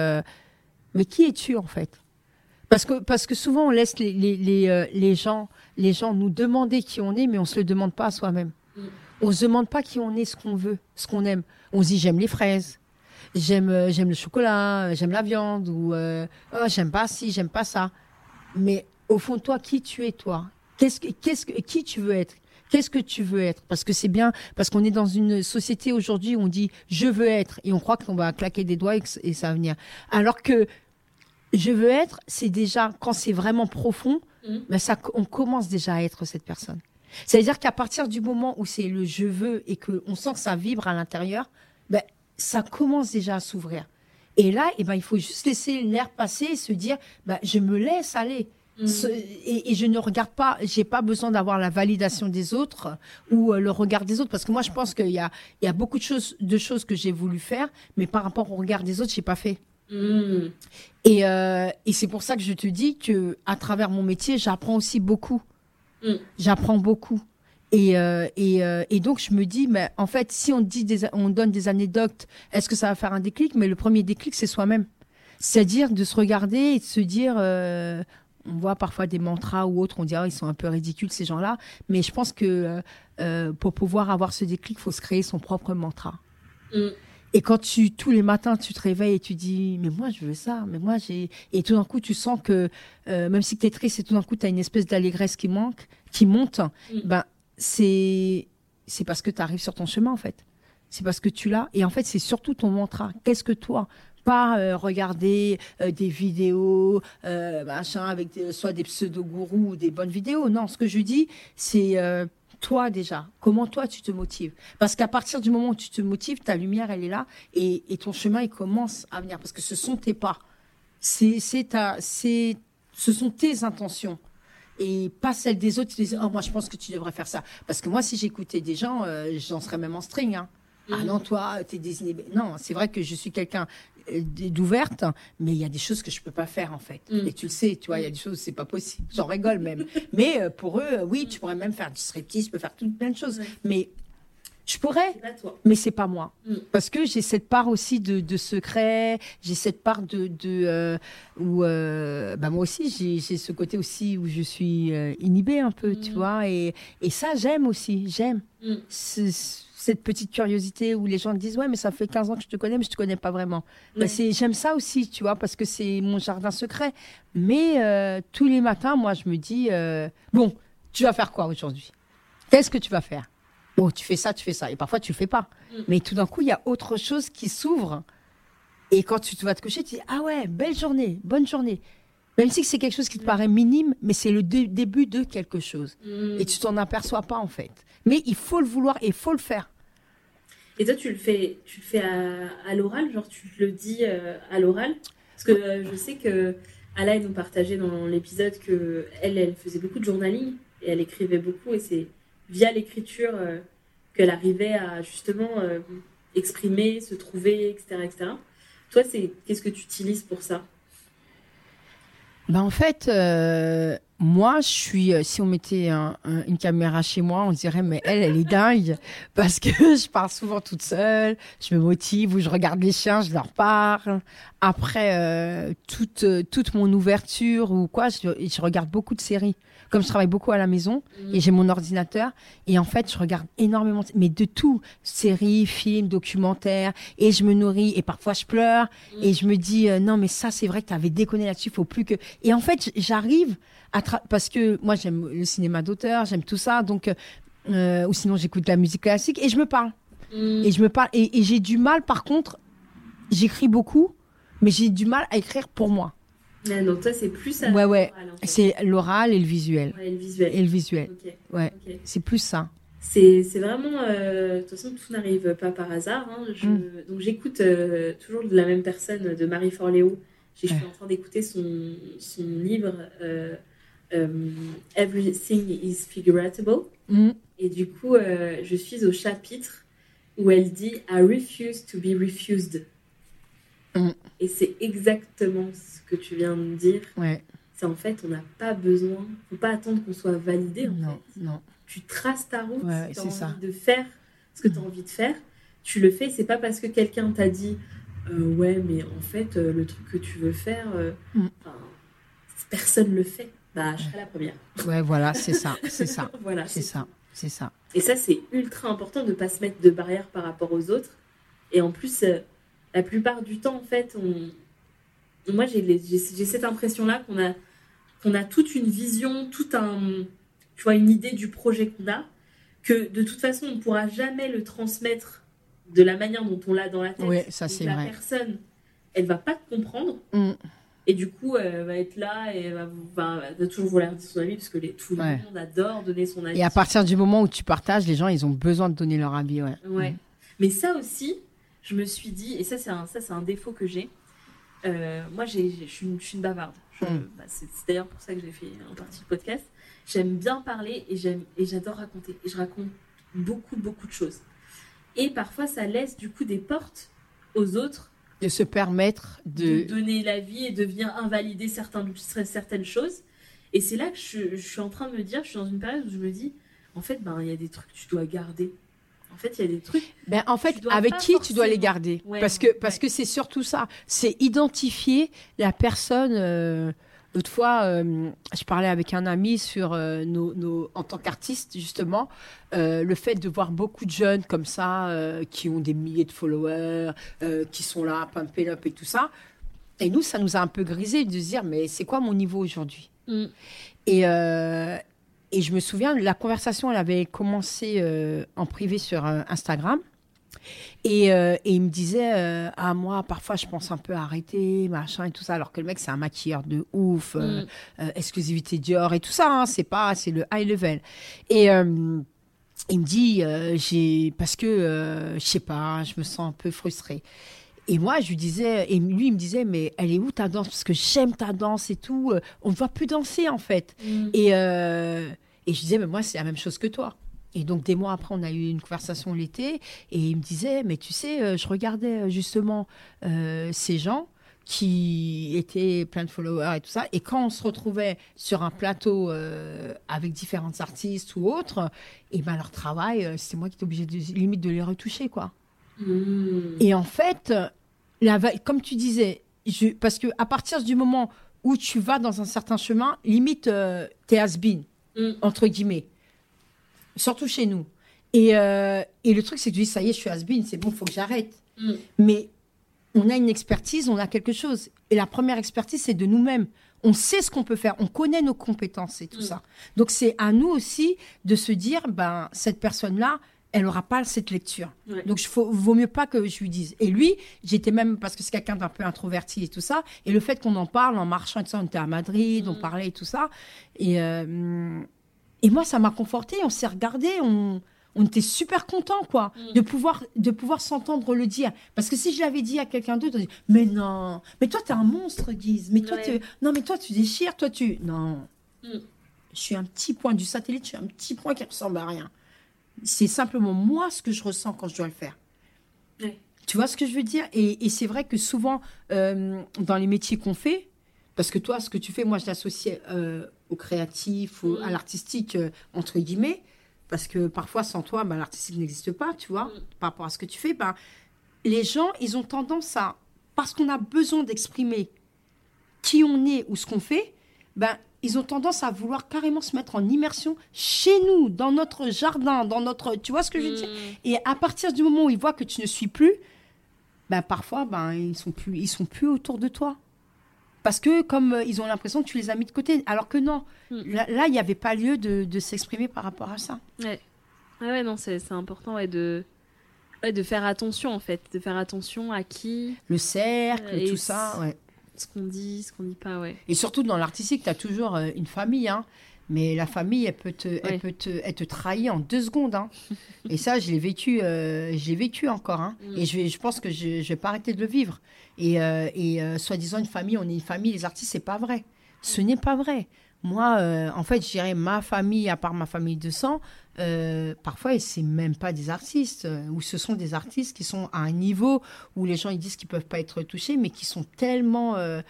mais qui es-tu, en fait? Parce que, parce que souvent, on laisse les, les, les, les, gens, les gens nous demander qui on est, mais on ne se le demande pas à soi-même. Mm. On ne se demande pas qui on est, ce qu'on veut, ce qu'on aime. On se dit, j'aime les fraises, j'aime euh, j'aime le chocolat, euh, j'aime la viande ou euh, oh, j'aime pas ci, j'aime pas ça. Mais au fond de toi, qui tu es toi? Qu'est-ce que qu'est-ce que qui tu veux être? Qu'est-ce que tu veux être? Parce que c'est bien, parce qu'on est dans une société aujourd'hui où on dit je veux être et on croit qu'on va claquer des doigts et, ça va venir. Alors que je veux être, c'est déjà quand c'est vraiment profond, mmh. ben ça, on commence déjà à être cette personne. C'est-à-dire qu'à partir du moment où c'est le je veux et qu'on sent que ça vibre à l'intérieur, ça commence déjà à s'ouvrir. Et là, eh ben, il faut juste laisser l'air passer et se dire, bah, je me laisse aller. Mm. et, je ne regarde pas, j'ai pas besoin d'avoir la validation des autres ou euh, le regard des autres, parce que moi je pense qu'il y a, il y a beaucoup de choses, de choses que j'ai voulu faire, mais par rapport au regard des autres, j'ai pas fait. Mm. Et, euh, et c'est pour ça que je te dis que à travers mon métier, j'apprends aussi beaucoup. Mm. J'apprends beaucoup. Et, euh, et, euh, et, donc, je me dis, mais en fait, si on, dit des, on donne des anecdotes, est-ce que ça va faire un déclic? Mais le premier déclic, c'est soi-même. C'est-à-dire de se regarder et de se dire, euh, on voit parfois des mantras ou autres, on dit, ah, ils sont un peu ridicules, ces gens-là. Mais je pense que pour pouvoir avoir ce déclic, il faut se créer son propre mantra. Mm. Et quand tu, tous les matins, tu te réveilles et tu dis, mais moi, je veux ça, mais moi, j'ai. Et tout d'un coup, tu sens que, même si tu es triste et tout d'un coup, tu as une espèce d'allégresse qui manque, qui monte, mm. ben, c'est c'est parce que tu arrives sur ton chemin en fait. C'est parce que tu l'as. Et en fait c'est surtout ton mantra. Qu'est-ce que toi? Pas euh, regarder euh, des vidéos euh, machin avec soit des pseudo gourous ou des bonnes vidéos. Non, ce que je dis c'est toi déjà, comment toi tu te motives? Parce qu'à partir du moment où tu te motives, ta lumière elle est là et, et ton chemin il commence à venir. Parce que ce sont tes pas, c'est c'est ta c'est ce sont tes intentions et pas celle des autres qui disent oh moi je pense que tu devrais faire ça. Parce que moi si j'écoutais des gens euh, j'en serais même en string hein. ah mm. non toi t'es désinhibé non c'est vrai que je suis quelqu'un euh, d'ouverte mais il y a des choses que je peux pas faire en fait. Mm. et tu le sais tu vois il y a des choses c'est pas possible. J'en rigole même. Mais euh, pour eux oui tu pourrais même faire du striptease tu peux faire toutes plein de choses. Mais je pourrais, mais c'est pas moi. Mm. Parce que j'ai cette part aussi de, secret, j'ai cette part de, de euh, où euh, bah moi aussi j'ai ce côté aussi où je suis euh, inhibée un peu, tu mm. vois, et, et ça j'aime aussi, j'aime mm. cette petite curiosité où les gens disent ouais mais ça fait 15 ans que je te connais mais je te connais pas vraiment. Bah, j'aime ça aussi, tu vois, parce que c'est mon jardin secret. Mais tous les matins, moi je me dis bon, tu vas faire quoi aujourd'hui? Qu'est-ce que tu vas faire? Bon, tu fais ça, tu fais ça. Et parfois, tu le fais pas. Mm. Mais tout d'un coup, il y a autre chose qui s'ouvre. Et quand tu te vas te coucher, tu dis Ah ouais, belle journée, bonne journée. Même si c'est quelque chose qui te paraît minime, mais c'est le début de quelque chose. Mm. Et tu t'en aperçois pas, en fait. Mais il faut le vouloir et il faut le faire. Et toi, tu le fais, tu le fais à, l'oral? Genre, tu le dis euh, à l'oral? Parce que euh, je sais que Alain nous partageait dans l'épisode que elle, elle faisait beaucoup de journaling et elle écrivait beaucoup et c'est via l'écriture euh, arrivait à justement euh, exprimer, se trouver, etc. etc. Toi, c'est qu'est-ce que tu utilises pour ça? Ben en fait, euh, moi, je suis. si on mettait une caméra chez moi, on dirait mais elle, elle est dingue parce que je pars souvent toute seule. Je me motive ou je regarde les chiens, je leur parle. Après toute toute mon ouverture ou quoi, je, je regarde beaucoup de séries comme je travaille beaucoup à la maison et mm. j'ai mon ordinateur et en fait je regarde énormément mais de tout séries films documentaires et je me nourris et parfois je pleure mm. et je me dis euh, non mais ça c'est vrai que tu avais déconné là-dessus faut plus que et en fait j'arrive à parce que moi j'aime le cinéma d'auteur j'aime tout ça donc euh, ou sinon j'écoute la musique classique et je me parle mm. et je me parle et, et j'ai du mal par contre j'écris beaucoup mais j'ai du mal à écrire pour moi ah, donc toi, c'est plus Ouais, ouais. C'est l'oral et le visuel. Ouais, et le visuel. Et le visuel. Ouais. C'est plus ça. c'est vraiment. euh, de toute façon, tout n'arrive pas par hasard. hein. Je- Mm. Donc, j'écoute euh, toujours de la même personne, de Marie Forleo. Je suis Ouais. en train d'écouter son, son livre euh, Everything is Figuratable. Mm. Et du coup, je suis au chapitre où elle dit I refuse to be refused. Mm. Et c'est exactement ce que tu viens de dire. Ouais. C'est en fait, on n'a pas besoin, faut pas attendre qu'on soit validé. En Non, fait. non. Tu traces ta route, Ouais, si tu as envie ça. de faire ce que tu as envie de faire, tu le fais. C'est pas parce que quelqu'un t'a dit euh, Ouais, mais en fait, euh, le truc que tu veux faire, euh, Mm. personne le fait. Bah, je serai la première. Ouais, voilà, c'est ça, c'est ça, voilà, c'est ça, c'est ça. Et ça, c'est ultra important de ne pas se mettre de barrières par rapport aux autres. Et en plus, euh, la plupart du temps, en fait, on... moi, j'ai cette impression-là qu'on a, qu'on a toute une vision, tout un, tu vois, une idée du projet qu'on a, que de toute façon, on ne pourra jamais le transmettre de la manière dont on l'a dans la tête. Ouais, ça, c'est la vrai. personne, elle va pas te comprendre. Mm. Et du coup, elle va être là et elle va, va- va toujours vouloir dire son avis parce que les, tout le Ouais. monde adore donner son avis. Et à partir du moment où tu partages, les gens, ils ont besoin de donner leur avis, ouais. Ouais. Mais ça aussi, je me suis dit, et ça c'est un, ça, un défaut que j'ai. Euh, moi, je suis une, bavarde. Je- Mm. bah, c'est, d'ailleurs pour ça que j'ai fait en partie le podcast. J'aime bien parler et, j'adore raconter. Et je raconte beaucoup, beaucoup de choses. Et parfois, ça laisse du coup des portes aux autres De se permettre de de. donner l'avis et de venir invalider certains, certaines choses. Et c'est là que je, je suis en train de me dire, je suis dans une période où je me dis, en fait, ben, il y a des trucs que tu dois garder. En fait, il y a des trucs. Ben, en fait, avec qui tu dois les garder? Ouais, Parce que parce que c'est surtout ça. C'est identifier la personne. euh, L'autre fois, euh, je parlais avec un ami sur euh, nos, nos- en tant qu'artiste justement, euh, le fait de voir beaucoup de jeunes comme ça qui ont des milliers de followers, qui sont là, pumping up et tout ça. Et nous, ça nous a un peu grisé de se dire mais c'est quoi mon niveau aujourd'hui? Mm. Et, euh, et je me souviens, la conversation, elle avait commencé euh, en privé sur euh, Instagram. Et, euh, et il me disait, ah moi, parfois, je pense un peu à arrêter, machin et tout ça, alors que le mec, c'est un maquilleur de ouf, Mm. exclusivité Dior et tout ça, hein, c'est pas, c'est le high level. Et il me dit, j'ai, parce que, je sais pas, je me sens un peu frustrée. Et moi, je lui disais, et lui, il me disait, mais elle est où ta danse? Parce que j'aime ta danse et tout. euh, On ne voit plus danser, en fait. Mm. Et, euh, et je disais, mais moi, c'est la même chose que toi. Et donc, des mois après, on a eu une conversation l'été. Et il me disait, mais tu sais, euh, je regardais justement euh, ces gens qui étaient plein de followers et tout ça. Et quand on se retrouvait sur un plateau euh, avec différents artistes ou autres, et ben leur travail, c'est moi qui étais obligée de, limite de les retoucher, quoi. Mm. Et en fait, la, comme tu disais, je, parce que à partir du moment où tu vas dans un certain chemin, limite, euh, t'es has-been, Mm. entre guillemets. Surtout chez nous. Et, euh, et le truc, c'est que tu dis, ça y est, je suis has-been, c'est bon, faut que j'arrête. Mm. Mais on a une expertise, on a quelque chose. Et la première expertise, c'est de nous-mêmes. On sait ce qu'on peut faire, on connaît nos compétences et tout Mm. ça. Donc c'est à nous aussi de se dire, ben, cette personne-là, elle n'aura pas cette lecture. Ouais. Donc, il vaut mieux pas que je lui dise. Et lui, j'étais même, parce que c'est quelqu'un d'un peu introverti et tout ça, et le fait qu'on en parle en marchant et tout ça, on était à Madrid, on Mm. parlait et tout ça. Et, euh, et moi, ça m'a conforté, on s'est regardé, on, on était super contents, quoi, Mm. de pouvoir, de pouvoir s'entendre le dire. Parce que si je l'avais dit à quelqu'un d'autre, on dit, mais non, mais toi, t'es un monstre, Guise, mais toi, Ouais. tu, non, mais toi, tu déchires, toi, tu, non. Mm. Je suis un petit point du satellite, je suis un petit point qui ressemble à rien. C'est simplement moi ce que je ressens quand je dois le faire. Tu vois ce que je veux dire? Et, et c'est vrai que souvent, euh, dans les métiers qu'on fait, parce que toi, ce que tu fais, moi, je l'associe euh, au créatif, au- Mm. à l'artistique, euh, entre guillemets, parce que parfois, sans toi, ben, l'artistique n'existe pas, tu vois, Mm. par rapport à ce que tu fais. Ben, les gens, ils ont tendance à, parce qu'on a besoin d'exprimer qui on est ou ce qu'on fait, ben, ils ont tendance à vouloir carrément se mettre en immersion chez nous, dans notre jardin, dans notre... Tu vois ce que je veux dire Mm. et à partir du moment où ils voient que tu ne suis plus, ben parfois, ben ils sont plus, ils sont plus autour de toi. Parce que comme euh, ils ont l'impression que tu les as mis de côté, alors que non, Mm. là, il n'y avait pas lieu de, de s'exprimer par rapport à ça. Ouais. Ah ouais, non, c'est c'est important ouais, de, ouais, de faire attention, en fait. De faire attention à qui. Le cercle, Et tout ça, ouais. Ce qu'on dit, ce qu'on dit pas, ouais. Et surtout dans l'artistique, tu as toujours euh, une famille, hein. Mais la famille, elle peut te, elle Ouais. peut te, elle te trahit en deux secondes. Hein. Et ça, je l'ai vécu, euh, je l'ai vécu encore. Hein. Mm. Et je, vais, je pense que je ne vais pas arrêter de le vivre. Et, euh, et euh, soi-disant, une famille, on est une famille, les artistes, c'est pas vrai. Ce n'est pas vrai. Moi, euh, en fait, je dirais ma famille, à part ma famille de sang, euh, parfois, c'est même pas des artistes, euh, ou ce sont des artistes qui sont à un niveau où les gens ils disent qu'ils peuvent pas être touchés, mais qui sont tellement euh,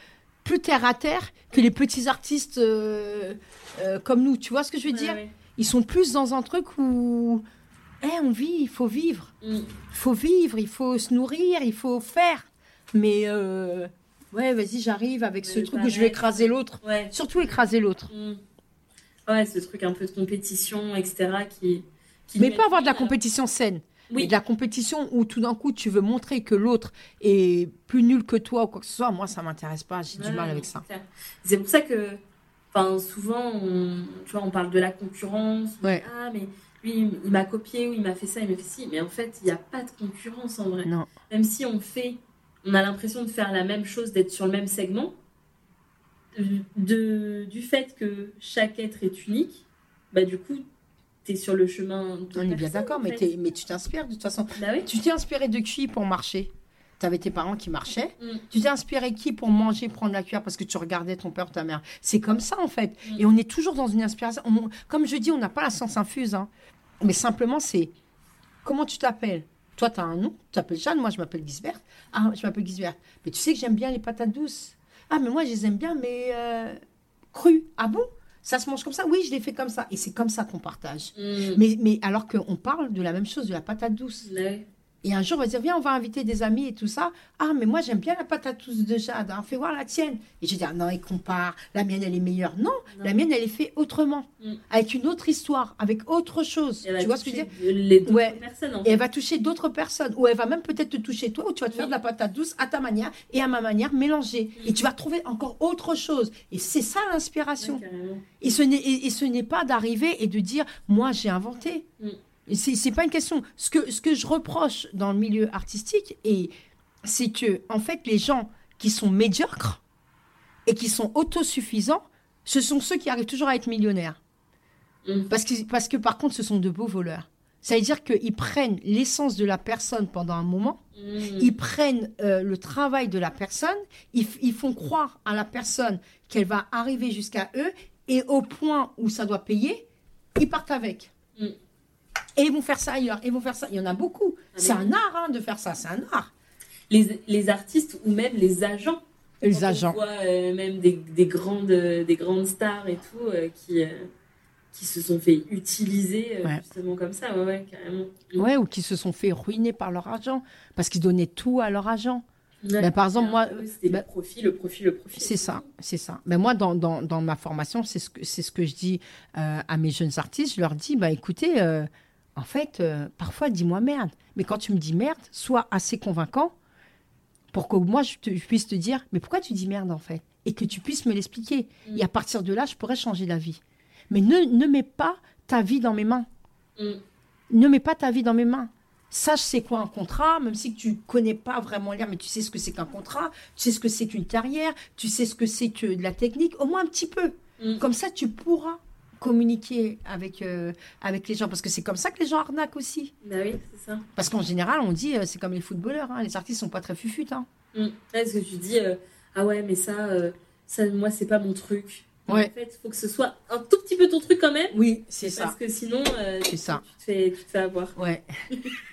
plus terre à terre que les petits artistes comme nous. Tu vois ce que je veux dire? Ouais, Ils sont plus dans un truc où, eh, on vit, il faut vivre. Mm. il faut vivre, il faut se nourrir, il faut faire. Mais ouais, vas-y, j'arrive avec ce truc où je vais écraser l'autre. Ouais. Surtout écraser l'autre. Mm. Ouais, ce truc un peu de compétition, etc. qui. qui Mais pas avoir de la met- compétition saine. Oui. Mais de la compétition où tout d'un coup tu veux montrer que l'autre est plus nul que toi ou quoi que ce soit, moi ça m'intéresse pas, j'ai du mal avec ça. C'est pour ça que, enfin, souvent, on, tu vois, on parle de la concurrence. Ouais. Ah, mais lui, il m'a copié ou il m'a fait ça, il m'a fait ci. Mais en fait, il n'y a pas de concurrence en vrai. Non. Même si on fait, on a l'impression de faire la même chose, d'être sur le même segment, de, du fait que chaque être est unique, bah du coup, tu es sur le chemin. de On est bien d'accord, mais, tu t'inspires de toute façon. Bah oui. Tu t'es inspiré de qui pour marcher? Tu avais tes parents qui marchaient. Mm. Tu t'es inspiré qui pour manger, prendre la cuillère parce que tu regardais ton père ou ta mère? C'est comme ça en fait. Mm. Et on est toujours dans une inspiration. On- comme je dis, on n'a pas la science infuse. hein. Mais simplement, c'est comment tu t'appelles? Toi, tu as un nom, tu t'appelles Jeanne, moi je m'appelle Gisbert. Ah, je m'appelle Gisbert. Mais tu sais que j'aime bien les patates douces. Ah, mais moi je les aime bien, mais euh, crues. Ah bon? Ça se mange comme ça? Oui, je les fais comme ça. Et c'est comme ça qu'on partage. Mm. Mais, mais alors qu'on parle de la même chose, de la patate douce. Ouais. Et un jour, on va dire, viens, on va inviter des amis et tout ça. Ah, mais moi, j'aime bien la patate douce de Jade. hein. Fais voir la tienne. Et je dis, ah, non, il compare. La mienne, elle est meilleure. Non, Non. la mienne, elle est faite autrement. Mm. Avec une autre histoire, avec autre chose. Elle Tu vois ce que je veux dire? Les Ouais. personnes, en Et elle va toucher d'autres personnes. Ou elle va même peut-être te toucher toi, ou tu vas te faire de la patate douce à ta manière et à ma manière mélangée. Mm. Et tu vas trouver encore autre chose. Et c'est ça l'inspiration. Et ce n'est pas d'arriver et de dire moi j'ai inventé. Mm. C'est pas une question. Ce que ce que je reproche dans le milieu artistique c'est que en fait les gens qui sont médiocres et qui sont autosuffisants, ce sont ceux qui arrivent toujours à être millionnaires. Mm. Parce que parce que par contre ce sont de beaux voleurs. Ça veut dire qu'ils prennent l'essence de la personne pendant un moment Mm. ils prennent euh, le travail de la personne, ils font croire à la personne qu'elle va arriver jusqu'à eux, et au point où ça doit payer, ils partent avec. Mm. Et ils vont faire ça ailleurs, ils vont faire ça. Il y en a beaucoup. Ah, c'est un art hein, de faire ça, c'est un art. les, les artistes ou même les agents. Les Quand on agents. voit euh, même des, des grandes, des grandes stars et tout euh, qui, euh, qui se sont fait utiliser euh, Ouais. justement comme ça, ouais, ouais, carrément. Ouais, ou qui se sont fait ruiner par leur argent, parce qu'ils donnaient tout à leur agent. Ouais. Ben, par exemple, moi, C'était ben, le profit, le profit, le profit. C'est ça, c'est ça. Mais moi, dans, dans, dans ma formation, c'est ce que, c'est ce que je dis euh, à mes jeunes artistes. Je leur dis, bah, écoutez, euh, en fait, euh, parfois, dis-moi merde. Mais quand tu me dis merde, sois assez convaincant pour que moi, je, te- je puisse te dire, mais pourquoi tu dis merde, en fait? Et que tu puisses me l'expliquer. Mm. Et à partir de là, je pourrais changer d'avis. Mais ne, ne mets pas ta vie dans mes mains. Mm. Ne mets pas ta vie dans mes mains. Sache c'est quoi un contrat, même si tu connais pas vraiment l'air, mais tu sais ce que c'est qu'un contrat, tu sais ce que c'est qu'une carrière, tu sais ce que c'est que de la technique, au moins un petit peu. Mm. Comme ça, tu pourras communiquer avec, euh, avec les gens, parce que c'est comme ça que les gens arnaquent aussi. Bah oui, c'est ça. Parce qu'en général, on dit, euh, c'est comme les footballeurs, hein, les artistes sont pas très fufutes. Hein. Mm. Ouais, Parce que tu dis, euh, ah ouais, mais ça, euh, ça moi, c'est pas mon truc. Ouais. En fait, il faut que ce soit un tout petit peu ton truc quand même. Oui, c'est Parce que sinon, euh, C'est tu, ça. Tu, te fais, tu te fais avoir. Ouais.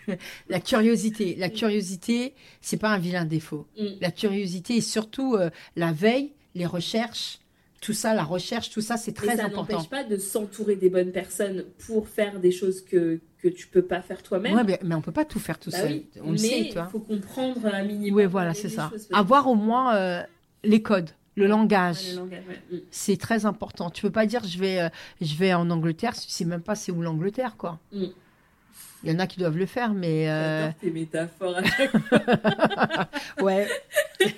la curiosité. La curiosité, c'est pas un vilain défaut. Mm. La curiosité et surtout euh, la veille, les recherches, tout ça, la recherche, tout ça, c'est très ça important. n'empêche pas de s'entourer des bonnes personnes pour faire des choses que, que tu peux pas faire toi-même. Ouais, mais, mais on peut pas tout faire tout Bah seul. oui, On le sait, il faut comprendre un minimum. Oui, voilà, c'est ça. Avoir au moins euh, les codes, le langage. Ouais. Mm. C'est très important. Tu peux pas dire je vais, euh, je vais en Angleterre si tu sais même pas c'est où l'Angleterre, quoi. Mm. Il y en a qui doivent le faire, mais euh, tes métaphores à chaque ouais.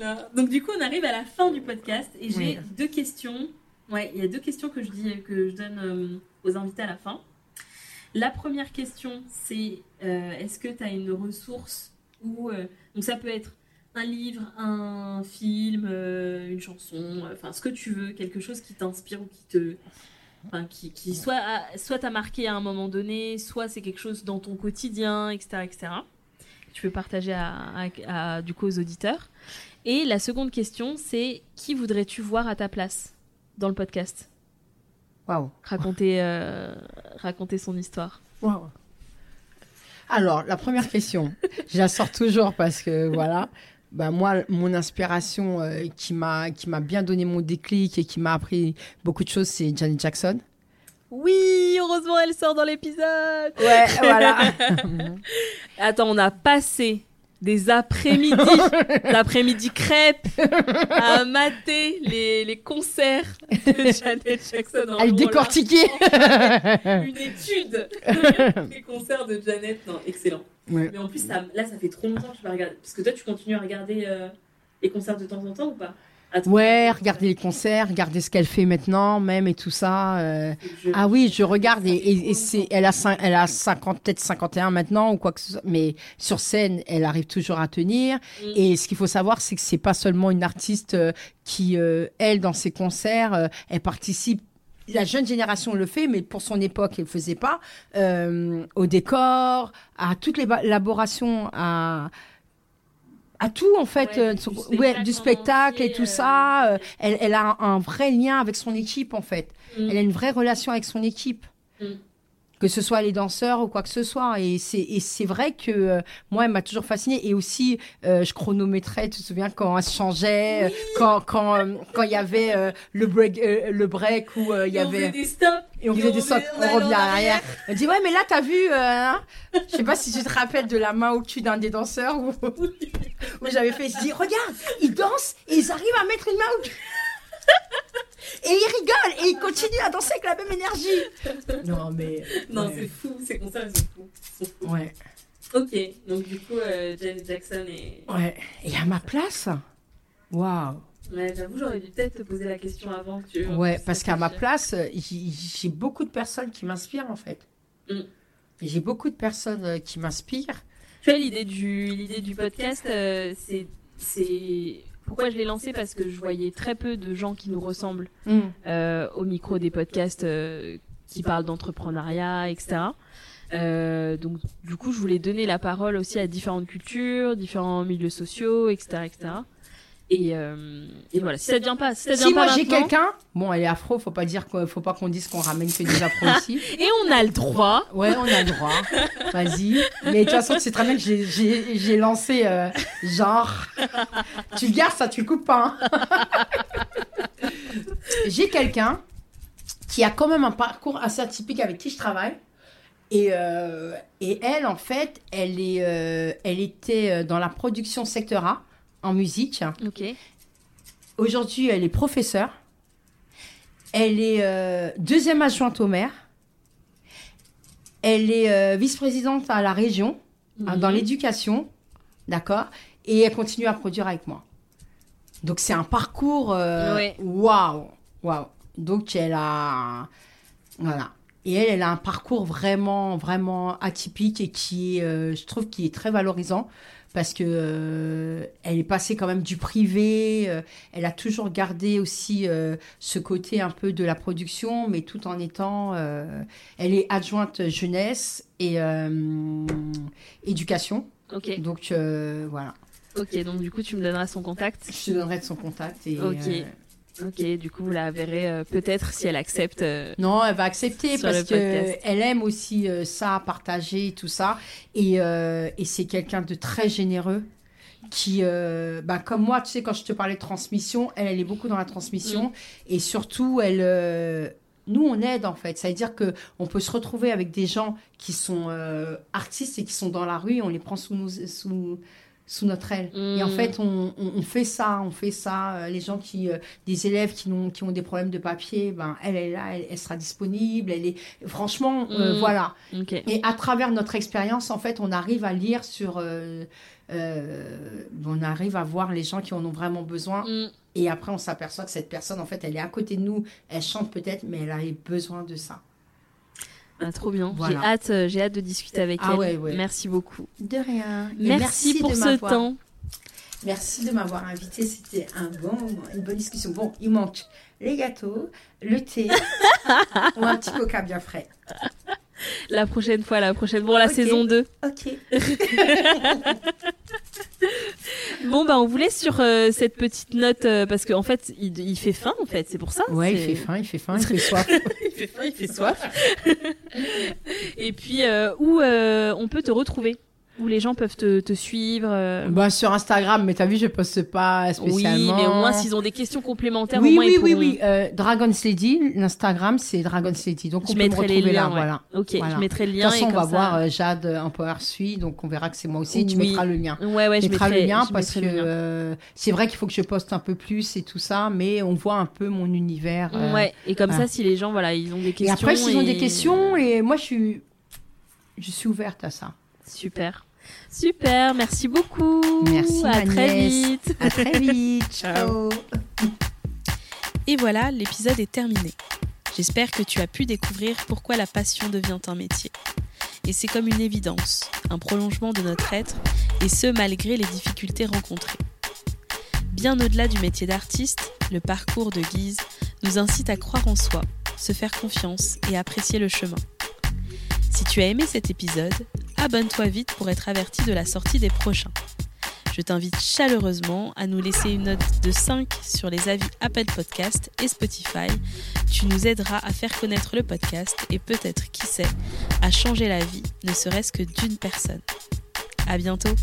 Là. Donc du coup, on arrive à la fin du podcast et j'ai Oui. deux questions. Ouais, il y a deux questions que je dis que je donne euh, aux invités à la fin. La première question, c'est euh, est-ce que tu as une ressource ou euh, donc ça peut être un livre, un film, une chanson, enfin ce que tu veux, quelque chose qui t'inspire ou qui te. Enfin, qui, qui soit, a- soit t'a marqué à un moment donné, soit c'est quelque chose dans ton quotidien, etc. etc. Tu peux partager à, à- à, du coup aux auditeurs. Et la seconde question, c'est qui voudrais-tu voir à ta place dans le podcast? Waouh. raconter, euh, raconter son histoire. Waouh. Alors, la première question, je la sors toujours parce que voilà, bah moi, mon inspiration euh, qui m'a qui m'a bien donné mon déclic et qui m'a appris beaucoup de choses, c'est Janet Jackson. Oui, heureusement elle sort dans l'épisode. Ouais, voilà. Attends, on a passé des après-midi, l'après-midi crêpes, à mater les, les concerts de Janet Jackson. en jour décortiquait. là. Une étude des concerts de Janet. Non, excellent. Ouais. Mais en plus, ça- là, ça fait trop longtemps que tu vas regarder. Parce que toi, tu continues à regarder euh, les concerts de temps en temps ou pas? Ouais, regardez les concerts, regardez ce qu'elle fait maintenant, même et tout ça. euh. Ah oui, je regarde et, et- et c'est, elle a, cin- elle a 50, peut-être 51 maintenant ou quoi que ce soit, mais sur scène, elle arrive toujours à tenir. Mm. Et ce qu'il faut savoir, c'est que c'est pas seulement une artiste euh, qui, euh, elle, dans ses concerts, euh, elle participe. La jeune génération le fait, mais pour son époque, elle le faisait pas. Euh, au décor, à toute l'élaboration, à à tout en fait, Ouais, euh, du spectacle ouais, du en spectacle et tout euh, ça. euh, elle, elle a un, un vrai lien avec son équipe en fait. Mm. Elle a une vraie relation avec son équipe. Mm. Que ce soit les danseurs ou quoi que ce soit. Et c'est, vrai que euh, moi, elle m'a toujours fascinée. Et aussi, euh, je chronométrais, tu te souviens, quand elle se changeait, euh, quand quand euh, quand il y avait le, break, le break où il y on avait... des stops. Et on faisait des stops, on à l'arrière. Elle dit, ouais, mais là, t'as vu, hein je sais pas si tu te rappelles de la main au cul d'un des danseurs où, où j'avais fait, je dis, regarde, ils dansent et ils arrivent à mettre une main au cul. Et ils rigolent et ils continuent à danser avec la même énergie. Non, mais. Non, ouais. c'est fou, ces concerts, ils sont fous. Ouais, Ok, donc du coup, euh, Janet Jackson est. ouais. Et à ma place Waouh. Ouais, j'avoue, j'aurais dû peut-être te poser la question avant que tu. Ouais, parce qu'à ma place, euh, j'ai beaucoup de personnes qui m'inspirent, en fait. Mm. J'ai beaucoup de personnes euh, qui m'inspirent. Tu vois, l'idée du, l'idée du podcast, euh, c'est, c'est. Pourquoi je l'ai lancé Parce que je voyais très peu de gens qui nous ressemblent Mm. euh, au micro des podcasts euh, qui parlent d'entrepreneuriat, etc. Euh, donc, du coup, je voulais donner la parole aussi à différentes cultures, différents milieux sociaux, etc., etc. Et, euh, et voilà. Si ça ne vient pas, si ça vient Si pas moi j'ai quelqu'un, bon elle est afro, faut pas dire quoi, faut pas qu'on dise qu'on ramène que des afros ici. et on a le droit. Ouais, on a le droit. Vas-y. Mais de toute façon, c'est très bien que j'ai- j'ai j'ai lancé euh, genre. Tu le gardes ça, tu le coupes pas. hein. j'ai quelqu'un qui a quand même un parcours assez atypique avec qui je travaille. Et, euh, et elle, en fait, elle, est, elle était dans la production secteur A en musique. Ok. Aujourd'hui, elle est professeure. Elle est euh, deuxième adjointe au maire. Elle est euh, vice-présidente à la région, hein, dans l'éducation. D'accord Et elle continue à produire avec moi. Donc, c'est un parcours. euh, Ouais. Waouh Waouh Donc, elle a. Voilà. Et elle, elle a un parcours vraiment, vraiment atypique et qui euh, je trouve, qui est très valorisant parce que euh, elle est passée quand même du privé. euh, elle a toujours gardé aussi euh, ce côté un peu de la production, mais tout en étant. euh, elle est adjointe jeunesse et euh, éducation. Ok. Donc euh, voilà. Ok. Donc du coup, tu me donneras son contact. Je te donnerai de son contact. Et, Ok. Euh, Ok. Du coup, vous la verrez euh, peut-être si elle accepte. euh, Non, elle va accepter parce le que podcast. elle aime aussi euh, ça, partager tout ça. Et, euh, et c'est quelqu'un de très généreux qui, euh, bah, comme moi, tu sais, quand je te parlais de transmission, elle, elle est beaucoup dans la transmission. Mm. Et surtout, elle, euh, nous, on aide en fait. Ça veut dire que on peut se retrouver avec des gens qui sont euh, artistes et qui sont dans la rue. Et on les prend sous nos, sous, sous notre aile. Et en Mm. fait, on, on- on fait ça, on fait ça. Euh, Les gens qui, euh, des élèves qui ont, qui ont des problèmes de papier, ben, elle est là, elle, elle sera disponible. Elle est, franchement, euh, Mm. voilà. Et à travers notre expérience, en fait, on arrive à lire sur, euh, on arrive à voir les gens qui en ont vraiment besoin. Mm. Et après, on s'aperçoit que cette personne, en fait, elle est à côté de nous. Elle chante peut-être, mais elle a besoin de ça. Ah, trop bien. Voilà. J'ai hâte, euh, j'ai hâte de discuter avec Ah elle. ouais, ouais. Merci beaucoup. De rien. Et Merci, pour de ce m'avoir- temps. Merci de m'avoir invité. C'était un bon moment, une bonne discussion. Bon, il manque les gâteaux, le thé ou un petit coca bien frais. La prochaine fois, la prochaine. Bon, la saison 2. Ok. Bon, bah, on vous laisse sur euh, cette petite note euh, parce qu'en fait, il, il fait faim, en fait. C'est pour ça. Ouais, il fait faim, il fait faim, il fait soif. il fait faim, il fait soif. Et puis, euh, où euh, on peut te retrouver? Où les gens peuvent te, te suivre euh, bah, sur Instagram, mais t'as vu, je poste pas Oui, spécialement. mais au moins, s'ils ont des questions complémentaires, au Oui, moins, oui, ils oui, pourront... oui. Euh, Dragon's Lady, l'Instagram, c'est Dragon's Lady. Donc, Je on peut me les retrouver liens, là, ouais. voilà. Ok, Voilà. je mettrai le De lien. toute façon, et on va ça- voir euh, Jade Empower Suit, donc on verra que c'est moi aussi. Tu Oui. mettras le lien. Ouais, ouais, Tu je mettrai le lien je parce que euh, c'est vrai qu'il faut que je poste un peu plus et tout ça, mais on voit un peu mon univers. euh, Ouais, et comme ça, si les gens, voilà, ils ont des questions. Et après, s'ils ont des questions, et moi, je suis, je suis ouverte à ça. Super. Super, merci beaucoup. Merci, À très vite. À très vite. Ciao. Et voilà, l'épisode est terminé. J'espère que tu as pu découvrir pourquoi la passion devient un métier. Et c'est comme une évidence, un prolongement de notre être, et ce malgré les difficultés rencontrées. Bien au-delà du métier d'artiste, le parcours de Guise nous incite à croire en soi, se faire confiance et apprécier le chemin. Si tu as aimé cet épisode, abonne-toi vite pour être averti de la sortie des prochains. Je t'invite chaleureusement à nous laisser une note de 5 sur les avis Apple Podcast et Spotify. Tu nous aideras à faire connaître le podcast et peut-être, qui sait, à changer la vie, ne serait-ce que d'une personne. À bientôt!